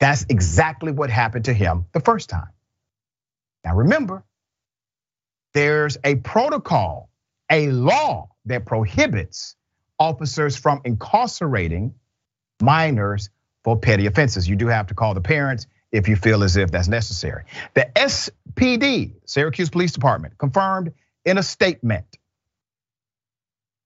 That's exactly what happened to him the first time. Now remember, there's a protocol, a law that prohibits officers from incarcerating minors for petty offenses. You do have to call the parents if you feel as if that's necessary. The SPD, Syracuse Police Department, confirmed in a statement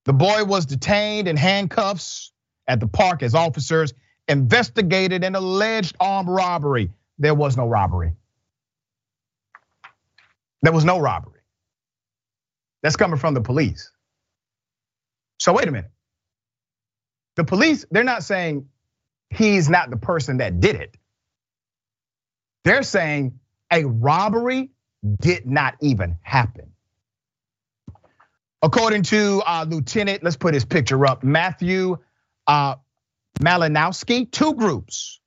the boy was detained in handcuffs at the park as officers investigated an alleged armed robbery. There was no robbery. There was no robbery. That's coming from the police. So, wait a minute. The police, they're not saying he's not the person that did it. They're saying a robbery did not even happen. According to uh, Lieutenant, let's put his picture up, Matthew uh, Malinowski, two groups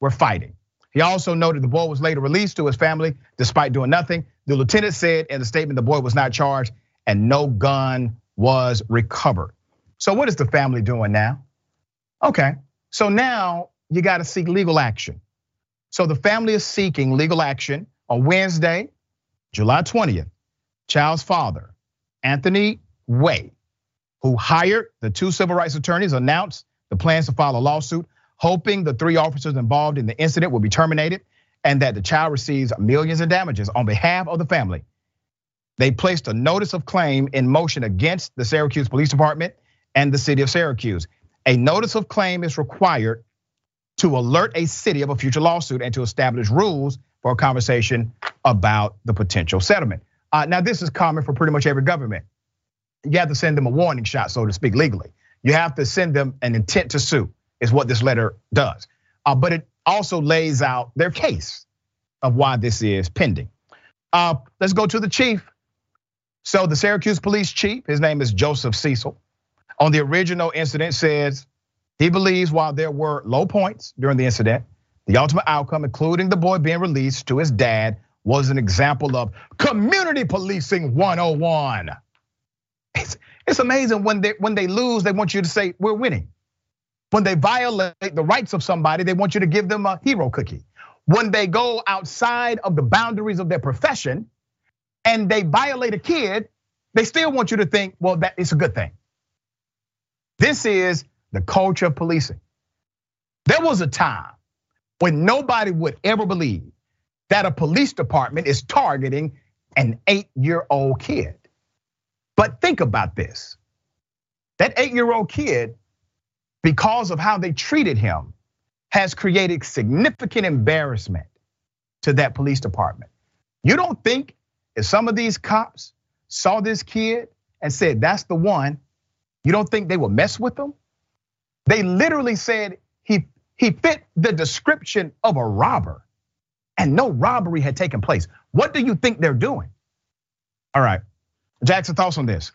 were fighting. He also noted the boy was later released to his family despite doing nothing. The lieutenant said in the statement the boy was not charged and no gun was recovered. So, what is the family doing now? Okay, so now you got to seek legal action. So, the family is seeking legal action on Wednesday, July 20th. Child's father, Anthony Way, who hired the two civil rights attorneys, announced the plans to file a lawsuit, hoping the three officers involved in the incident will be terminated and that the child receives millions in damages on behalf of the family. They placed a notice of claim in motion against the Syracuse Police Department and the city of Syracuse. A notice of claim is required to alert a city of a future lawsuit and to establish rules for a conversation about the potential settlement. Uh, now, this is common for pretty much every government. You have to send them a warning shot, so to speak, legally. You have to send them an intent to sue, is what this letter does. Uh, but it also lays out their case of why this is pending. Uh, let's go to the chief. So the Syracuse police chief, his name is Joseph Cecile, on the original incident says he believes while there were low points during the incident, the ultimate outcome, including the boy being released to his dad, was an example of community policing 101. It's, it's amazing when they when they lose, they want you to say we're winning. When they violate the rights of somebody, they want you to give them a hero cookie. When they go outside of the boundaries of their profession and they violate a kid, they still want you to think, well, that is a good thing. This is the culture of policing. There was a time when nobody would ever believe that a police department is targeting an eight year old kid. But think about this that eight year old kid, because of how they treated him, has created significant embarrassment to that police department. You don't think if some of these cops saw this kid and said, that's the one, you don't think they will mess with him? They literally said he he fit the description of a robber and no robbery had taken place. What do you think they're doing? All right. Jackson, thoughts on this?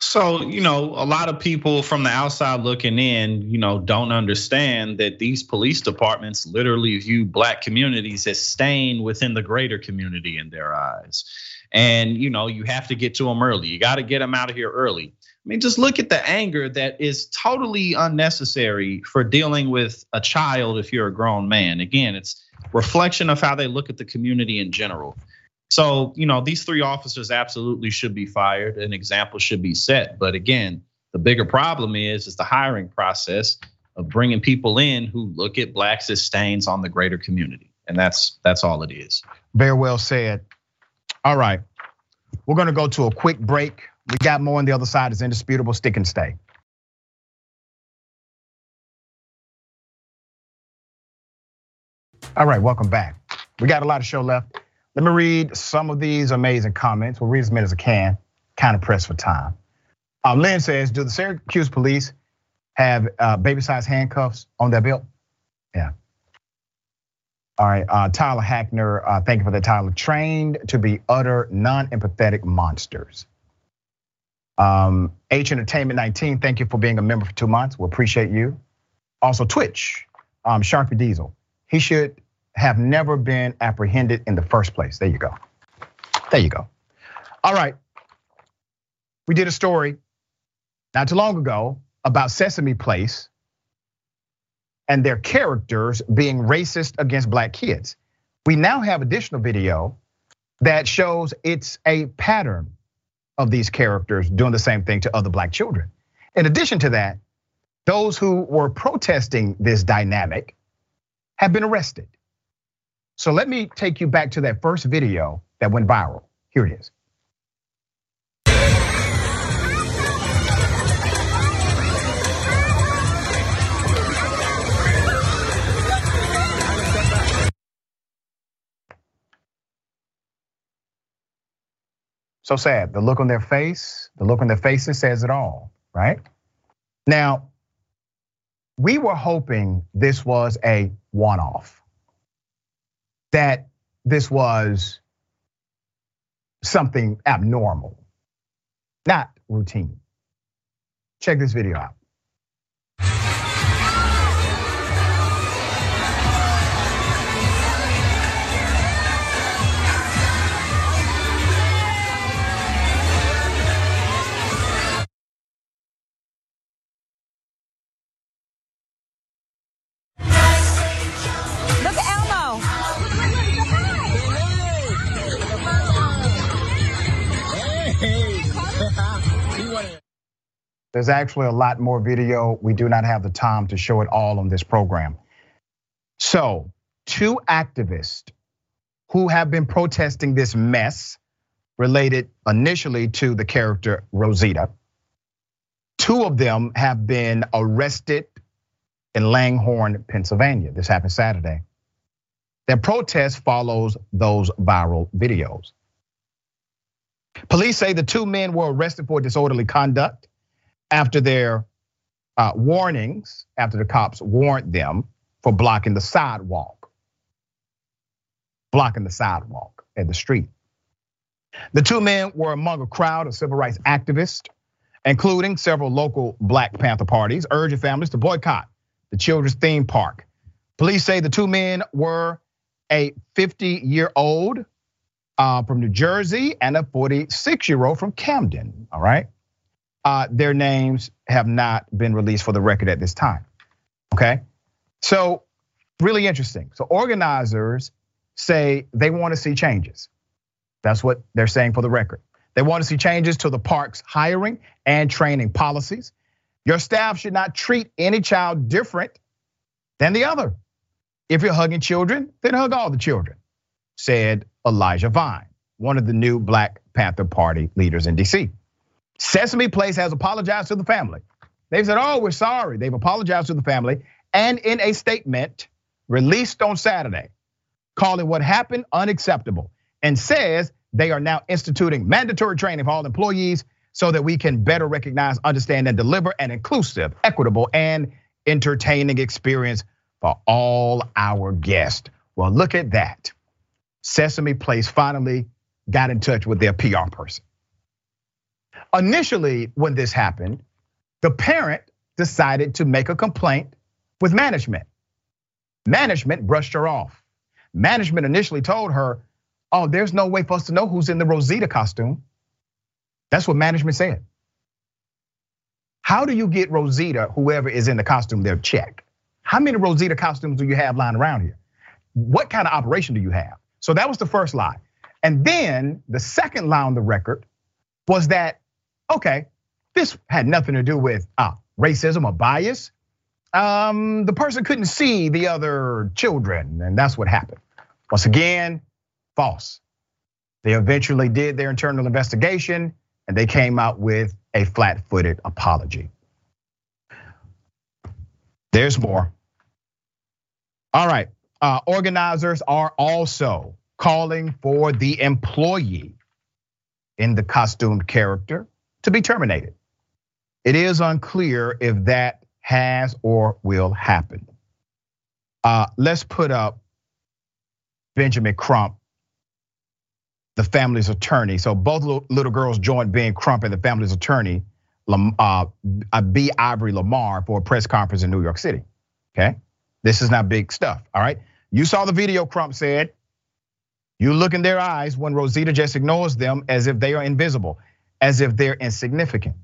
So, you know, a lot of people from the outside looking in, you know, don't understand that these police departments literally view black communities as staying within the greater community in their eyes. And, you know, you have to get to them early. You got to get them out of here early. I mean, just look at the anger that is totally unnecessary for dealing with a child if you're a grown man. Again, it's reflection of how they look at the community in general. So, you know, these three officers absolutely should be fired. An example should be set. But again, the bigger problem is is the hiring process of bringing people in who look at blacks as stains on the greater community. And that's that's all it is. Very well said. All right. We're going to go to a quick break. We got more on the other side. It's indisputable. Stick and stay. All right, welcome back. We got a lot of show left. Let me read some of these amazing comments. We'll read as many as I can, kind of pressed for time. Um, Lynn says, do the Syracuse police have uh, baby-sized handcuffs on their belt? Yeah. All right, uh, Tyler Hackner, uh, thank you for that, Tyler. Trained to be utter non-empathetic monsters. Um, H Entertainment 19, thank you for being a member for two months. We appreciate you. Also, Twitch, um, Sharpie Diesel. He should have never been apprehended in the first place. There you go. There you go. All right. We did a story not too long ago about Sesame Place and their characters being racist against black kids. We now have additional video that shows it's a pattern of these characters doing the same thing to other black children. In addition to that, those who were protesting this dynamic have been arrested. So let me take you back to that first video that went viral. Here it is. So sad. The look on their face, the look on their faces says it all, right? Now, we were hoping this was a one off, that this was something abnormal, not routine. Check this video out. There's actually a lot more video. We do not have the time to show it all on this program. So, two activists who have been protesting this mess related initially to the character Rosita. Two of them have been arrested in Langhorne, Pennsylvania. This happened Saturday. Their protest follows those viral videos. Police say the two men were arrested for disorderly conduct after their uh, warnings, after the cops warned them for blocking the sidewalk, blocking the sidewalk at the street. The two men were among a crowd of civil rights activists, including several local Black Panther parties, urging families to boycott the children's theme park. Police say the two men were a 50 year old uh, from New Jersey and a 46 year old from Camden. All right. Uh, their names have not been released for the record at this time. Okay. So, really interesting. So, organizers say they want to see changes. That's what they're saying for the record. They want to see changes to the park's hiring and training policies. Your staff should not treat any child different than the other. If you're hugging children, then hug all the children, said Elijah Vine, one of the new Black Panther Party leaders in DC. Sesame Place has apologized to the family. They've said, oh, we're sorry. They've apologized to the family. And in a statement released on Saturday, calling what happened unacceptable and says they are now instituting mandatory training for all employees so that we can better recognize, understand, and deliver an inclusive, equitable, and entertaining experience for all our guests. Well, look at that. Sesame Place finally got in touch with their PR person. Initially, when this happened, the parent decided to make a complaint with management. Management brushed her off. Management initially told her, Oh, there's no way for us to know who's in the Rosita costume. That's what management said. How do you get Rosita, whoever is in the costume, their check? How many Rosita costumes do you have lying around here? What kind of operation do you have? So that was the first lie. And then the second lie on the record was that, okay, this had nothing to do with uh, racism or bias. Um, the person couldn't see the other children, and that's what happened. Once again, false. They eventually did their internal investigation and they came out with a flat footed apology. There's more. All right. Uh, organizers are also calling for the employee in the costumed character to be terminated. It is unclear if that has or will happen. Uh, let's put up Benjamin Crump, the family's attorney. So both little girls joined Ben Crump and the family's attorney uh, B'Ivory LaMarr for a press conference in New York City. Okay, this is not big stuff. All right, you saw the video. Crump said, "You look in their eyes when Rosita just ignores them as if they are invisible, as if they're insignificant."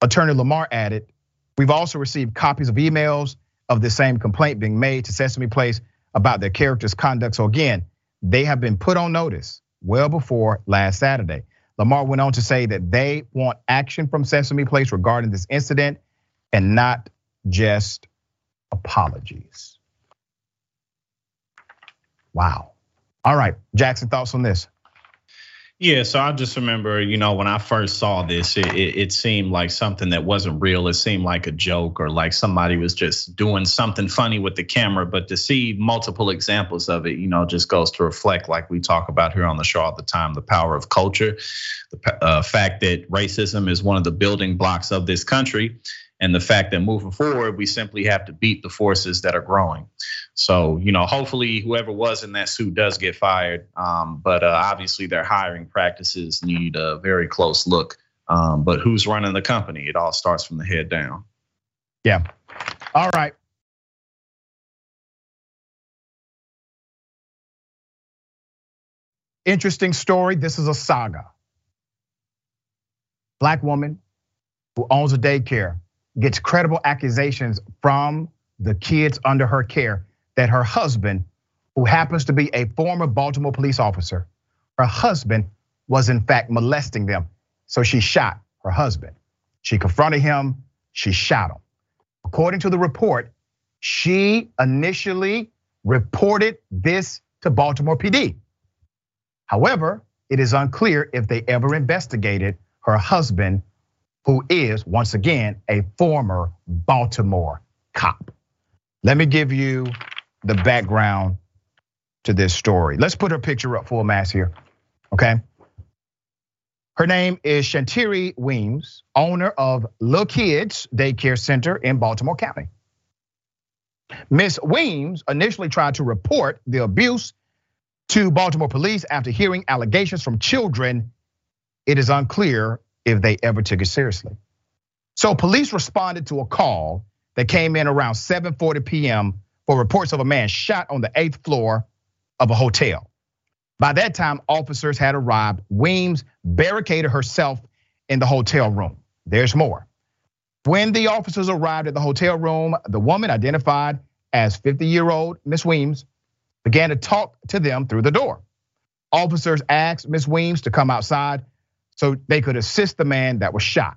Attorney LaMarr added, "We've also received copies of emails of the same complaint being made to Sesame Place about their characters' conduct. So again, they have been put on notice well before last Saturday." LaMarr went on to say that they want action from Sesame Place regarding this incident and not just apologies. Wow. All right, Jackson, thoughts on this? Yeah, so I just remember, you know, when I first saw this, it, it, it, seemed like something that wasn't real. It seemed like a joke or like somebody was just doing something funny with the camera. But to see multiple examples of it, you know, just goes to reflect, like we talk about here on the show all the time, the power of culture, the uh, fact that racism is one of the building blocks of this country and the fact that moving forward, we simply have to beat the forces that are growing. So, you know, hopefully whoever was in that suit does get fired. Um, but uh, obviously, their hiring practices need a very close look. Um, but who's running the company? It all starts from the head down. Yeah. All right. Interesting story. This is a saga. Black woman who owns a daycare gets credible accusations from the kids under her care that her husband, who happens to be a former Baltimore police officer, her husband was in fact molesting them. So she shot her husband. She confronted him, she shot him. According to the report, she initially reported this to Baltimore PD. However, it is unclear if they ever investigated her husband who is once again a former Baltimore cop. Let me give you the background to this story. Let's put her picture up full mass here, okay? Her name is Shantiri Weems, owner of Little Kids Daycare Center in Baltimore County. Miss Weems initially tried to report the abuse to Baltimore police after hearing allegations from children. It is unclear if they ever took it seriously. So police responded to a call that came in around 7:40 p.m. for reports of a man shot on the eighth floor of a hotel. By that time, officers had arrived. Weems barricaded herself in the hotel room. There's more. When the officers arrived at the hotel room, the woman identified as 50 year old Miss Weems began to talk to them through the door. Officers asked Miss Weems to come outside so they could assist the man that was shot.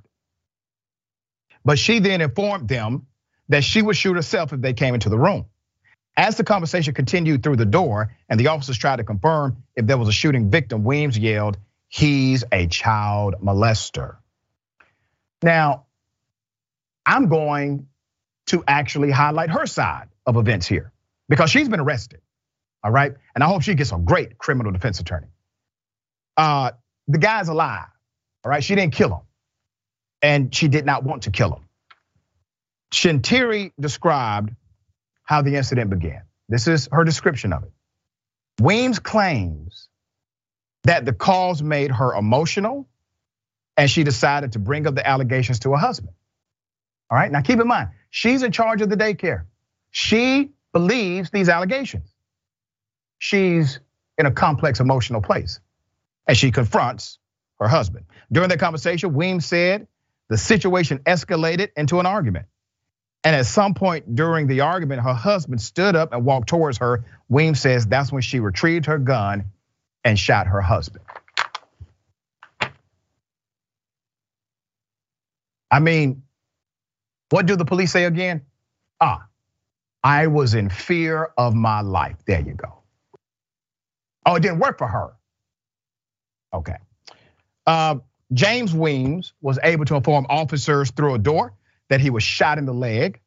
But she then informed them that she would shoot herself if they came into the room. As the conversation continued through the door and the officers tried to confirm if there was a shooting victim, Weems yelled, He's a child molester. Now, I'm going to actually highlight her side of events here because she's been arrested. All right. And I hope she gets a great criminal defense attorney. Uh, the guy's alive. All right. She didn't kill him. And she did not want to kill him. Shantiri described how the incident began. This is her description of it. Weems claims that the calls made her emotional and she decided to bring up the allegations to her husband. All right, now keep in mind, she's in charge of the daycare. She believes these allegations. She's in a complex emotional place and she confronts her husband. During that conversation, Weems said the situation escalated into an argument. And at some point during the argument, her husband stood up and walked towards her. Weems says that's when she retrieved her gun and shot her husband. I mean, what do the police say again? Ah, I was in fear of my life. There you go. Oh, it didn't work for her. Okay. Uh, James Weems was able to inform officers through a door that he was shot in the leg.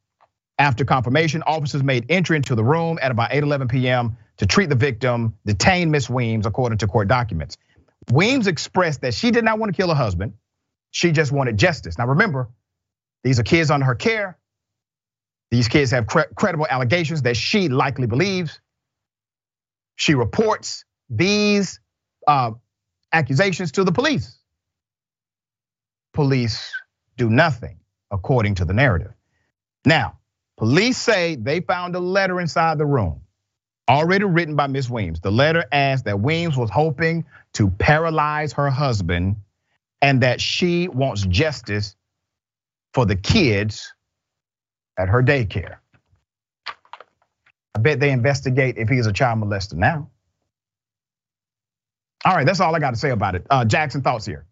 After confirmation, officers made entry into the room at about 8:11 p.m. to treat the victim, detain Miss Weems according to court documents. Weems expressed that she did not want to kill her husband. She just wanted justice. Now remember, these are kids under her care. These kids have credible allegations that she likely believes. She reports these uh, accusations to the police. Police do nothing according to the narrative. Now, police say they found a letter inside the room, already written by Miss Weems. The letter asked that Weems was hoping to paralyze her husband and that she wants justice for the kids at her daycare. I bet they investigate if he's a child molester now. All right, that's all I got to say about it. Uh, Jackson, thoughts here.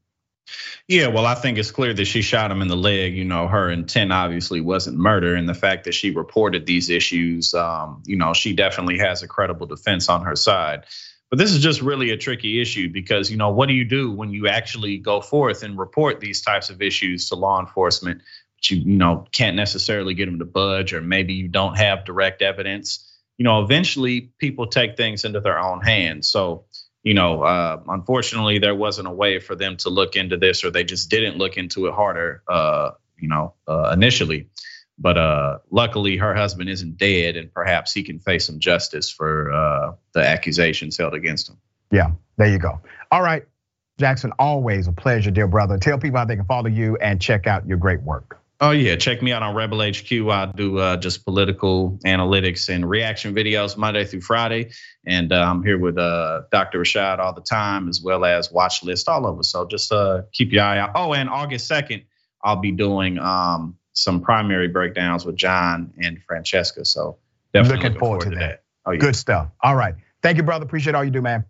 Yeah, well, I think it's clear that she shot him in the leg. You know, her intent obviously wasn't murder, and the fact that she reported these issues, um, you know, she definitely has a credible defense on her side. But this is just really a tricky issue because, you know, what do you do when you actually go forth and report these types of issues to law enforcement? But you, you know, can't necessarily get them to budge, or maybe you don't have direct evidence. You know, eventually people take things into their own hands. So you know, uh, unfortunately, there wasn't a way for them to look into this, or they just didn't look into it harder, uh, you know, uh, initially. But uh, luckily, her husband isn't dead, and perhaps he can face some justice for uh, the accusations held against him. Yeah, there you go. All right, Jackson, always a pleasure, dear brother. Tell people how they can follow you and check out your great work. Oh yeah, check me out on Rebel HQ. I do uh, just political analytics and reaction videos Monday through Friday, and uh, I'm here with uh, Dr. Rashad all the time, as well as Watch List all over. So just uh, keep your eye out. Oh, and August second, I'll be doing um, some primary breakdowns with John and Francesca. So definitely looking, looking forward, forward, to that. that. Oh, yeah. Good stuff. All right, thank you, brother. Appreciate all you do, man.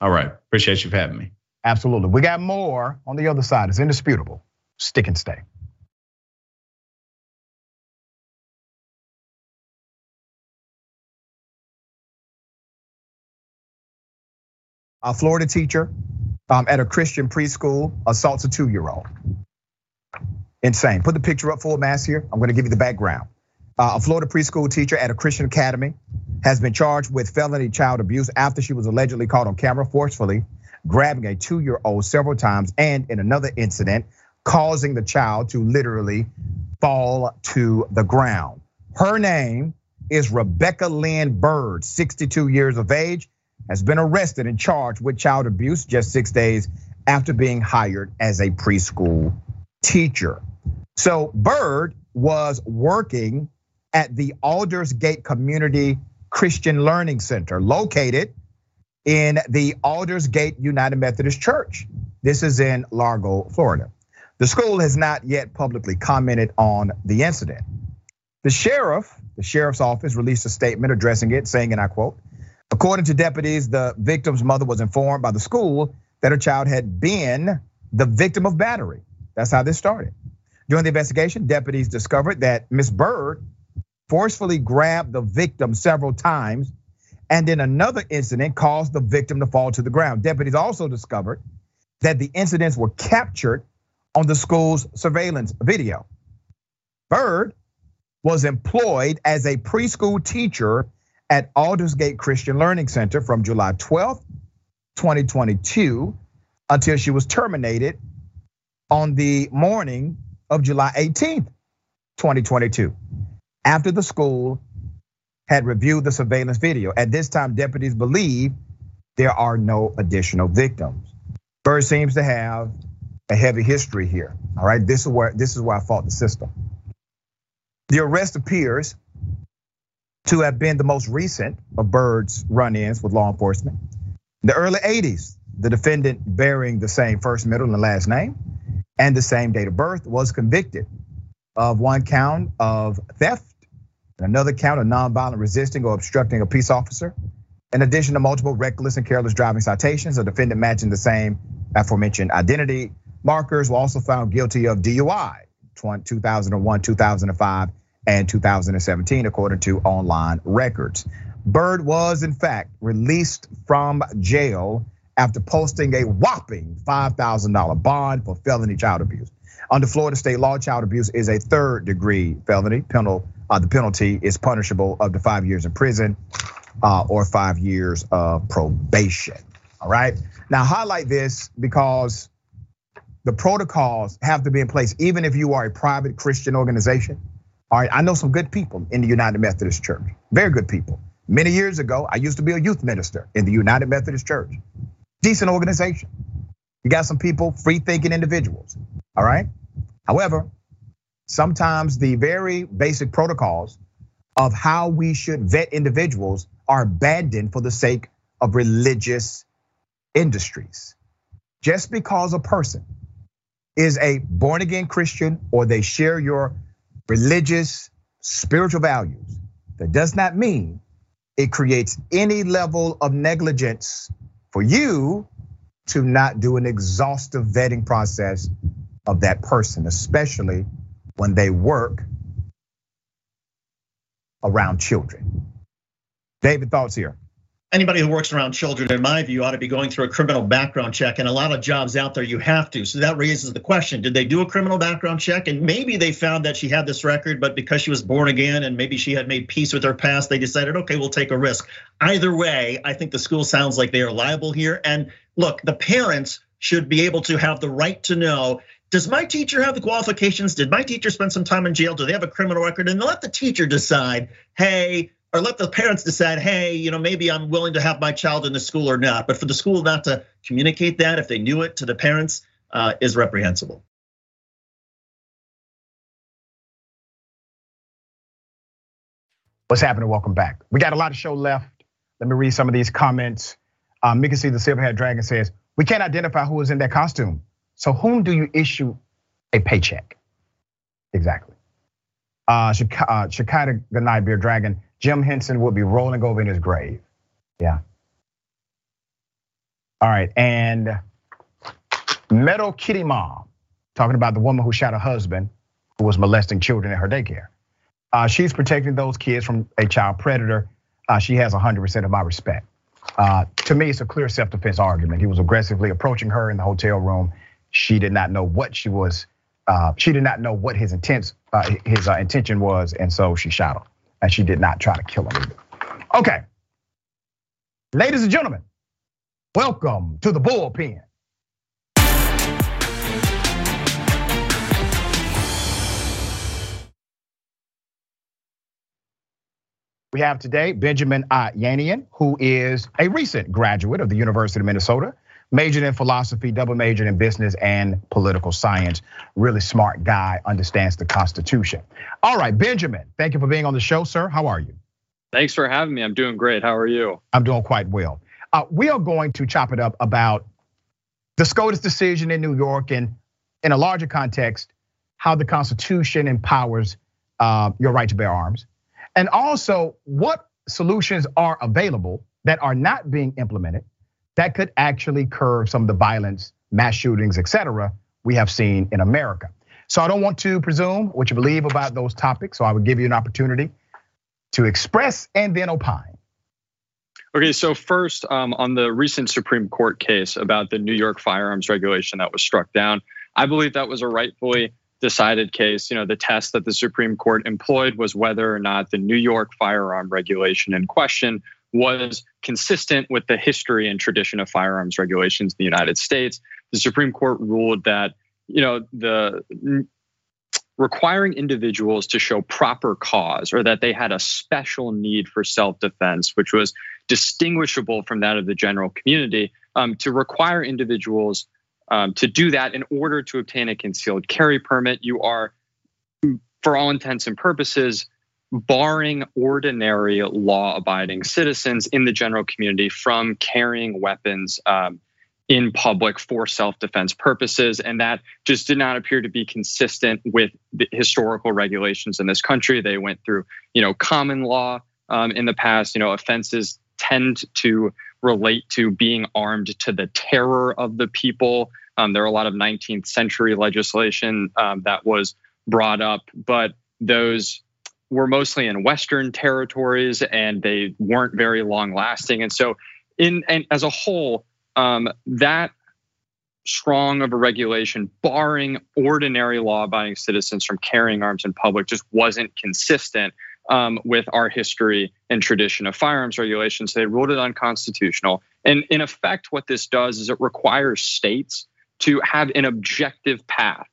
All right, appreciate you for having me. Absolutely. We got more on the other side. It's indisputable. Stick and stay. A Florida teacher um, at a Christian preschool assaults a two year old. Insane. Put the picture up full mass here. I'm gonna give you the background. uh, a Florida preschool teacher at a Christian academy, has been charged with felony child abuse after she was allegedly caught on camera forcefully grabbing a two year old several times and in another incident, causing the child to literally fall to the ground. Her name is Rebecca Lynn Bird, 62 years of age, has been arrested and charged with child abuse just six days after being hired as a preschool teacher. So Bird was working at the Aldersgate Community Christian Learning Center, located in the Aldersgate United Methodist Church. This is in Largo, Florida. The school has not yet publicly commented on the incident. The sheriff, the sheriff's office released a statement addressing it, saying, and I quote, according to deputies, the victim's mother was informed by the school that her child had been the victim of battery. That's how this started. During the investigation, deputies discovered that Miss Bird forcefully grabbed the victim several times and in another incident caused the victim to fall to the ground. Deputies also discovered that the incidents were captured on the school's surveillance video. Bird was employed as a preschool teacher at Aldersgate Christian Learning Center from July 12th, 2022 until she was terminated on the morning of July 18th, 2022. After the school had reviewed the surveillance video. At this time, deputies believe there are no additional victims. Bird seems to have a heavy history here. All right, this is where this is where I fought the system. The arrest appears to have been the most recent of Bird's run-ins with law enforcement. In the early 80s, the defendant bearing the same first, middle, and last name and the same date of birth was convicted of one count of theft and another count of nonviolent resisting or obstructing a peace officer. In addition to multiple reckless and careless driving citations, a defendant matching the same aforementioned identity markers were also found guilty of DUI 2001, 2005, and 2017, according to online records. Bird was, in fact, released from jail after posting a whopping $5,000 bond for felony child abuse. Under Florida state law, child abuse is a third degree felony, penal uh, the penalty is punishable up to five years in prison uh, or five years of probation. All right. Now, highlight this because the protocols have to be in place, even if you are a private Christian organization. All right. I know some good people in the United Methodist Church, very good people. Many years ago, I used to be a youth minister in the United Methodist Church. Decent organization. You got some people, free thinking individuals. All right. However, sometimes the very basic protocols of how we should vet individuals are abandoned for the sake of religious industries. Just because a person is a born again Christian or they share your religious, spiritual values, that does not mean it creates any level of negligence for you to not do an exhaustive vetting process of that person, especially when they work around children. David, thoughts here? Anybody who works around children, in my view, ought to be going through a criminal background check. And a lot of jobs out there, you have to. So that raises the question Did they do a criminal background check? And maybe they found that she had this record, but because she was born again and maybe she had made peace with her past, they decided, okay, we'll take a risk. Either way, I think the school sounds like they are liable here. And look, the parents should be able to have the right to know does my teacher have the qualifications? Did my teacher spend some time in jail? Do they have a criminal record? And let the teacher decide, hey, or let the parents decide, hey, you know, maybe I'm willing to have my child in the school or not. But for the school not to communicate that, if they knew it to the parents, uh, is reprehensible. What's happening? Welcome back. We got a lot of show left. Let me read some of these comments. Um, Mickey see the Silverhead Dragon says, We can't identify who was in that costume. So whom do you issue a paycheck? Exactly. Uh, Shekinah uh, Ganai Beer Dragon, Jim Henson would be rolling over in his grave. Yeah. All right, and Meadow Kitty Mom, talking about the woman who shot her husband who was molesting children at her daycare. Uh, she's protecting those kids from a child predator. Uh, she has 100% of my respect. Uh, to me, it's a clear self-defense argument. He was aggressively approaching her in the hotel room she did not know what she was. Uh, she did not know what his intents uh, his uh, intention was, and so she shot him, and she did not try to kill him. Okay, ladies and gentlemen, welcome to the bullpen. We have today Benjamin Yanian, who is a recent graduate of the University of Minnesota, majored in philosophy, double majored in business and political science. Really smart guy, understands the Constitution. All right, Benjamin, thank you for being on the show, sir. How are you? Thanks for having me. I'm doing great. How are you? I'm doing quite well. Uh, we are going to chop it up about the SCOTUS decision in New York and, in a larger context, how the Constitution empowers uh, your right to bear arms and also, what solutions are available that are not being implemented that could actually curb some of the violence, mass shootings, et cetera, we have seen in America. So I don't want to presume what you believe about those topics. So I would give you an opportunity to express and then opine. Okay, so first um, on the recent Supreme Court case about the New York firearms regulation that was struck down, I believe that was a rightfully decided case, you know, the test that the Supreme Court employed was whether or not the New York firearm regulation in question was consistent with the history and tradition of firearms regulations in the United States. The Supreme Court ruled that, you know, the requiring individuals to show proper cause or that they had a special need for self-defense, which was distinguishable from that of the general community, um, to require individuals um, to do that, in order to obtain a concealed carry permit, you are, for all intents and purposes, barring ordinary law abiding citizens in the general community from carrying weapons um, in public for self defense purposes. And that just did not appear to be consistent with the historical regulations in this country. They went through, you know, common law um, in the past, you know, offenses tend to relate to being armed to the terror of the people. Um, there are a lot of 19th century legislation um, that was brought up, but those were mostly in Western territories and they weren't very long lasting. And so, in and as a whole, um, that strong of a regulation, barring ordinary law abiding citizens from carrying arms in public, just wasn't consistent um, with our history and tradition of firearms regulations. They ruled it unconstitutional. And in effect, what this does is it requires states to have an objective path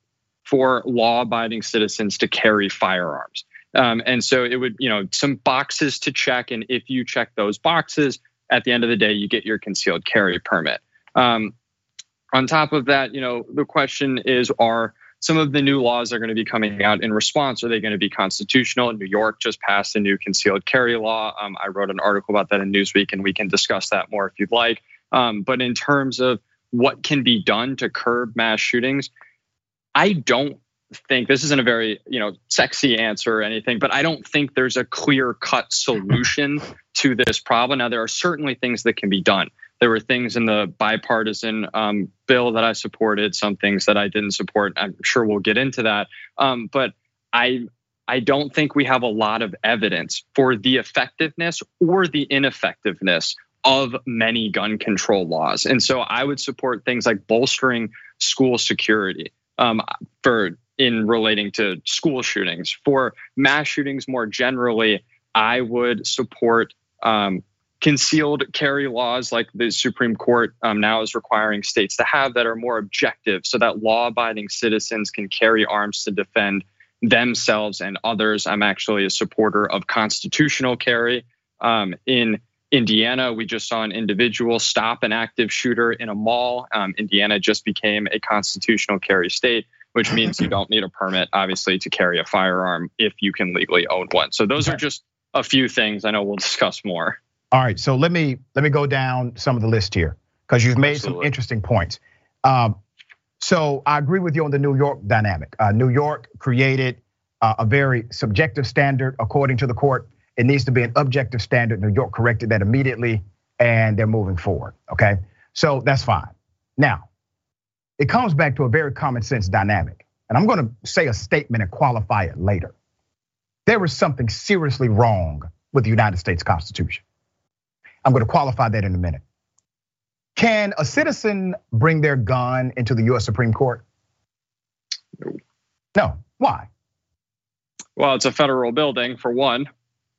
for law abiding citizens to carry firearms. Um, and so it would, you know, some boxes to check. And if you check those boxes, at the end of the day, you get your concealed carry permit. Um, on top of that, you know, the question is are some of the new laws that are going to be coming out in response are they going to be constitutional new york just passed a new concealed carry law um, i wrote an article about that in newsweek and we can discuss that more if you'd like um, but in terms of what can be done to curb mass shootings i don't think this isn't a very you know sexy answer or anything but i don't think there's a clear cut solution to this problem. Now there are certainly things that can be done. There were things in the bipartisan um, bill that i supported some things that i didn't support. I'm sure we'll get into that. Um, but i i don't think we have a lot of evidence for the effectiveness or the ineffectiveness of many gun control laws. And so I would support things like bolstering school security um, for in relating to school shootings. For mass shootings more generally, I would support um, concealed carry laws like the Supreme Court um, now is requiring states to have that are more objective so that law abiding citizens can carry arms to defend themselves and others. I'm actually a supporter of constitutional carry. Um, in Indiana, we just saw an individual stop an active shooter in a mall. Um, Indiana just became a constitutional carry state, which means you don't need a permit, obviously, to carry a firearm if you can legally own one. So those are just a few things. I know we'll discuss more. All right, so let me let me go down some of the list here because you've made Absolutely. some interesting points. Um, so I agree with you on the New York dynamic. Uh, New York created uh, a very subjective standard, according to the court it needs to be an objective standard. New York corrected that immediately and they're moving forward. Okay. So that's fine. Now, it comes back to a very common sense dynamic. And I'm going to say a statement and qualify it later. There is something seriously wrong with the United States Constitution. I'm going to qualify that in a minute. Can a citizen bring their gun into the US Supreme Court? No. Why? Well, it's a federal building for one.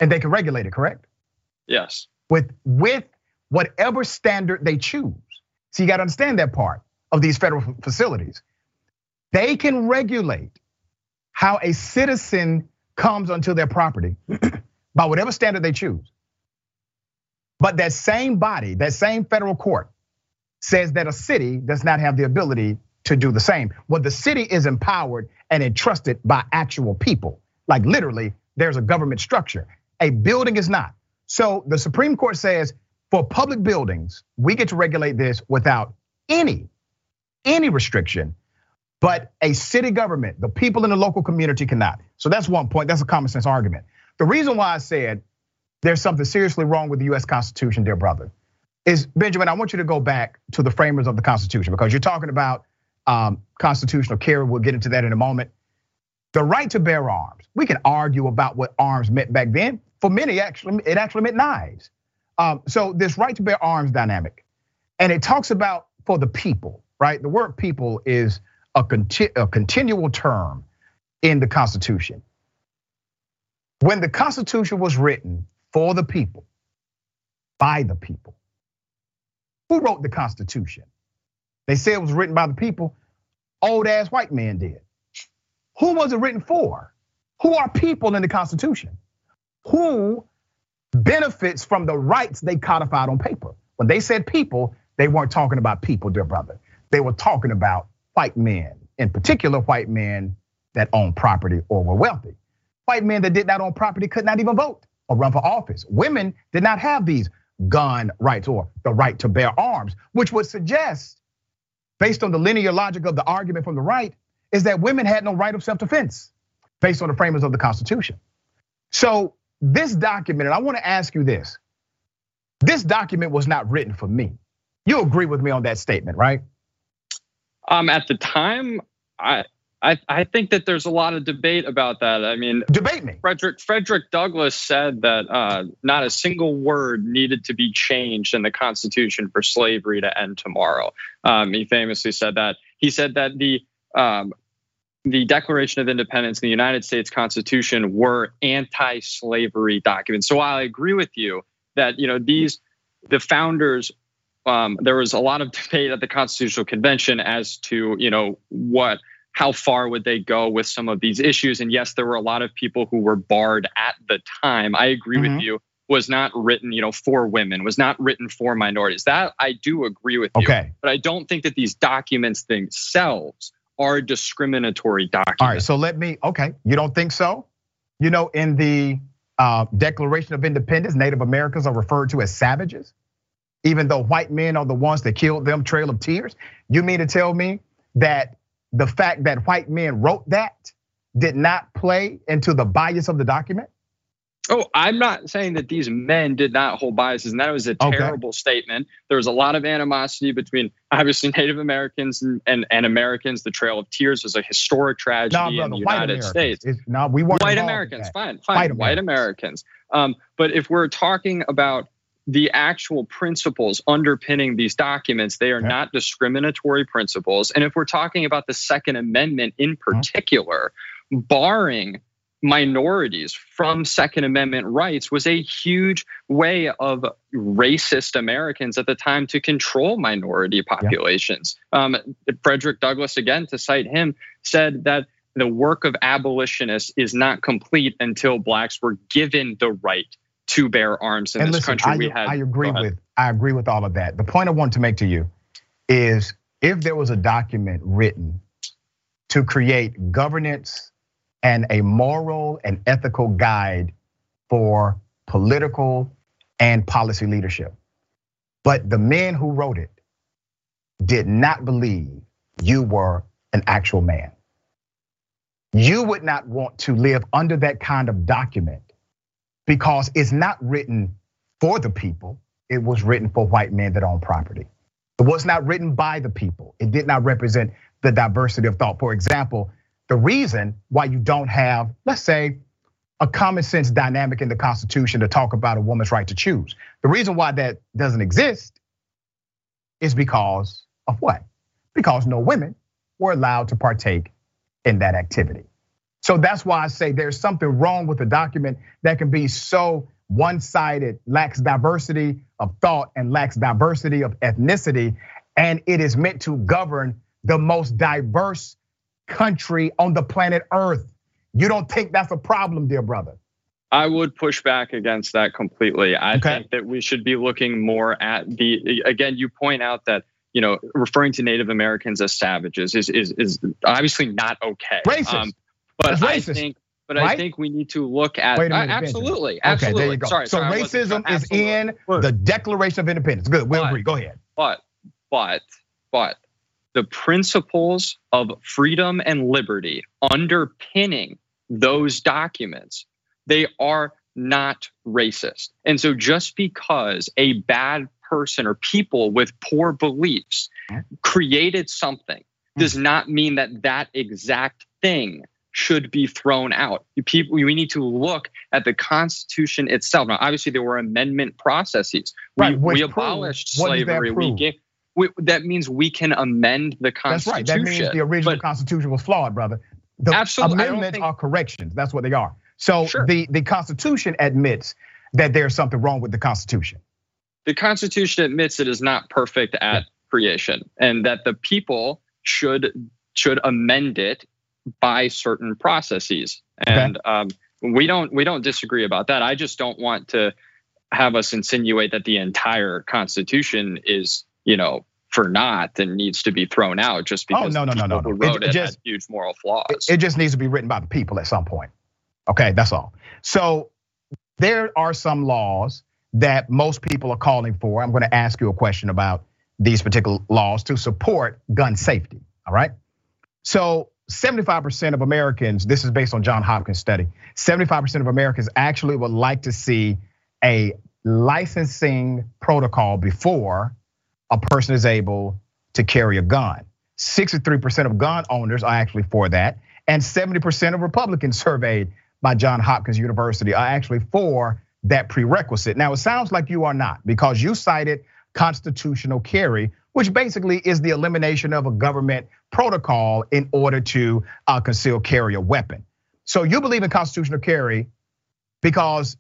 And they can regulate it, correct? Yes. With with whatever standard they choose. So you got to understand that part of these federal facilities. They can regulate how a citizen comes onto their property by whatever standard they choose. But that same body, that same federal court says that a city does not have the ability to do the same. Well, the city is empowered and entrusted by actual people. Like literally, there's a government structure. A building is not. So the Supreme Court says for public buildings, we get to regulate this without any, any restriction. But a city government, the people in the local community cannot. So that's one point. That's a common sense argument. The reason why I said there's something seriously wrong with the US Constitution, dear brother, is Benjamin, I want you to go back to the framers of the Constitution because you're talking about um, constitutional carry. We'll get into that in a moment. The right to bear arms. We can argue about what arms meant back then. For many, actually, it actually meant knives. Um, so this right to bear arms dynamic, and it talks about for the people, right? The word people is a, conti- a continual term in the Constitution. When the Constitution was written for the people, by the people, who wrote the Constitution? They say it was written by the people. Old ass white men did. Who was it written for? Who are people in the Constitution? Who benefits from the rights they codified on paper? When they said people, they weren't talking about people, dear brother. They were talking about white men, in particular, white men that owned property or were wealthy. White men that did not own property could not even vote or run for office. Women did not have these gun rights or the right to bear arms, which would suggest, based on the linear logic of the argument from the right, is that women had no right of self defense based on the framers of the Constitution. So, this document, and I want to ask you this this document was not written for me. You agree with me on that statement, right? Um, at the time, I I, I think that there's a lot of debate about that. I mean, debate me. Frederick Frederick Douglass said that uh, not a single word needed to be changed in the Constitution for slavery to end tomorrow. Um, he famously said that. He said that the um, the Declaration of Independence and the United States Constitution were anti-slavery documents. So while I agree with you that you know these the founders um, there was a lot of debate at the Constitutional Convention as to you know what how far would they go with some of these issues? And yes, there were a lot of people who were barred at the time. I agree mm-hmm. with you. Was not written, you know, for women. Was not written for minorities. That I do agree with you. Okay. But I don't think that these documents themselves are discriminatory documents. All right. So let me. Okay. You don't think so? You know, in the uh, Declaration of Independence, Native Americans are referred to as savages, even though white men are the ones that killed them. Trail of Tears. You mean to tell me that the fact that white men wrote that did not play into the bias of the document? Oh, I'm not saying that these men did not hold biases, and that was a terrible okay. statement. There was a lot of animosity between obviously Native Americans and, and, and Americans. The Trail of Tears was a historic tragedy no, brother, in the United States. no, we weren't white Americans, fine, fine, white, white Americans. Americans. Um, but if we're talking about the actual principles underpinning these documents, they are not discriminatory principles. And if we're talking about the Second Amendment in particular, barring minorities from Second Amendment rights was a huge way of racist Americans at the time to control minority populations. Yeah. Um, Frederick Douglass, again, to cite him, said that the work of abolitionists is not complete until blacks were given the right to bear arms in and this listen, country. I, we had. I agree with. I agree with all of that. The point I want to make to you is if there was a document written to create governance and a moral and ethical guide for political and policy leadership, but the men who wrote it did not believe you were an actual man. You would not want to live under that kind of document because it's not written for the people. It was written for white men that own property. It was not written by the people. It did not represent the diversity of thought. For example, the reason why you don't have, let's say, a common sense dynamic in the Constitution to talk about a woman's right to choose. The reason why that doesn't exist is because of what? Because no women were allowed to partake in that activity. So that's why I say there's something wrong with a document that can be so one sided, lacks diversity of thought and lacks diversity of ethnicity. And it is meant to govern the most diverse country on the planet Earth. You don't think that's a problem, dear brother? I would push back against that completely. I okay. think that we should be looking more at the again, you point out that you know, referring to Native Americans as savages is is is obviously not okay. Racist. Um, but I think but right? I think we need to look at Wait a minute, uh, absolutely, Benjamin. absolutely. Okay, there you go. Sorry, so sorry, racism is absolutely. in the Declaration of Independence. Good, we'll But- agree. Go ahead. But but but the principles of freedom and liberty underpinning those documents, they are not racist. And so just because a bad person or people with poor beliefs mm-hmm. created something does mm-hmm. not mean that that exact thing should be thrown out. People, we need to look at the Constitution itself. Now, obviously, there were amendment processes. We, Right, which we abolished slavery. We gave, we, that means we can amend the Constitution. That's right. That means the original Constitution was flawed, brother. The Absolutely. Amendments think- are corrections. That's what they are. So the, the Constitution admits that there's something wrong with the Constitution. the Constitution admits it is not perfect at creation, and that the people should should amend it by certain processes. And um, we don't we don't disagree about that. I just don't want to have us insinuate that the entire Constitution is you know for naught and needs to be thrown out just Oh, because no, no, no, no, people no. wrote it it, just- huge moral flaws. It just needs to be written by the people at some point. Okay, that's all. So there are some laws that most people are calling for. I'm going to ask you a question about these particular laws to support gun safety. All right. So 75% of Americans, this is based on John Hopkins study, 75% of Americans actually would like to see a licensing protocol before a person is able to carry a gun. 63% of gun owners are actually for that. And 70% of Republicans surveyed by John Hopkins University are actually for that prerequisite. Now, it sounds like you are not because you cited constitutional carry, which basically is the elimination of a government protocol in order to uh, conceal carry a weapon. So you believe in constitutional carry because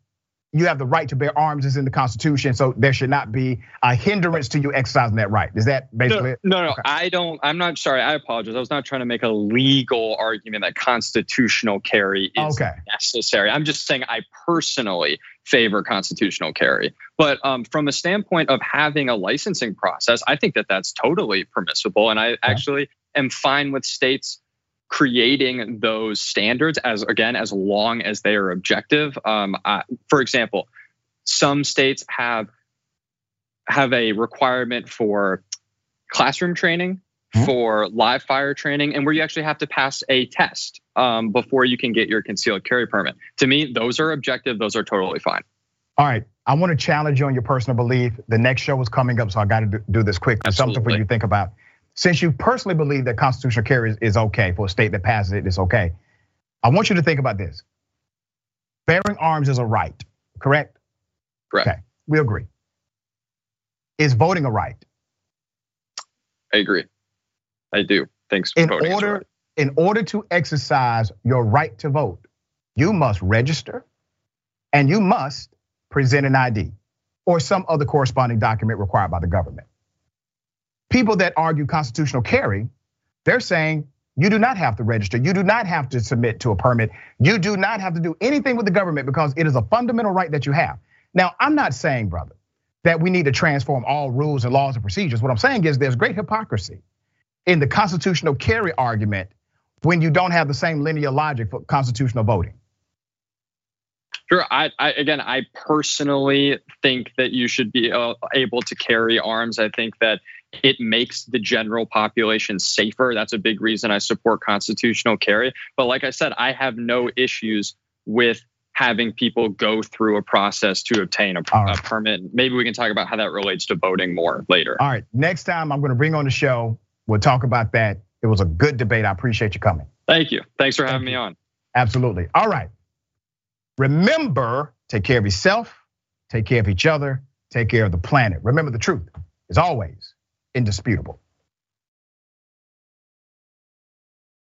you have the right to bear arms is in the Constitution, so there should not be a hindrance to you exercising that right. Is that basically no, it? No, no, I don't. I'm not sorry. I apologize. I was not trying to make a legal argument that constitutional carry is Okay. necessary. I'm just saying I personally favor constitutional carry. But um, from a standpoint of having a licensing process, I think that that's totally permissible, and I actually am fine with states creating those standards as again as long as they are objective. Um, I, for example, some states have have a requirement for classroom training, for live fire training, and where you actually have to pass a test um, before you can get your concealed carry permit. To me, those are objective. Those are totally fine. All right, I want to challenge you on your personal belief. The next show is coming up, so I got to do this quick. Something for you to think about. Since you personally believe that constitutional carry is, okay for a state that passes it, it's okay. I want you to think about this. Bearing arms is a right, correct? Correct. Okay, we agree. Is voting a right? I agree. I do. Thanks for In order, well. in order to exercise your right to vote, you must register and you must present an ID or some other corresponding document required by the government. People that argue constitutional carry, they're saying you do not have to register. You do not have to submit to a permit. You do not have to do anything with the government because it is a fundamental right that you have. Now, I'm not saying, brother, that we need to transform all rules and laws and procedures. What I'm saying is there's great hypocrisy in the constitutional carry argument when you don't have the same linear logic for constitutional voting. Sure. I, I again, I personally think that you should be uh, able to carry arms. I think that it makes the general population safer. That's a big reason I support constitutional carry. But like I said, I have no issues with having people go through a process to obtain a, a permit. Maybe we can talk about how that relates to voting more later. All right, next time I'm going to bring on the show. We'll talk about that. It was a good debate. I appreciate you coming. Thank you. Thanks for having me on. Absolutely. All right. Remember, take care of yourself, take care of each other, take care of the planet. Remember, the truth is always indisputable.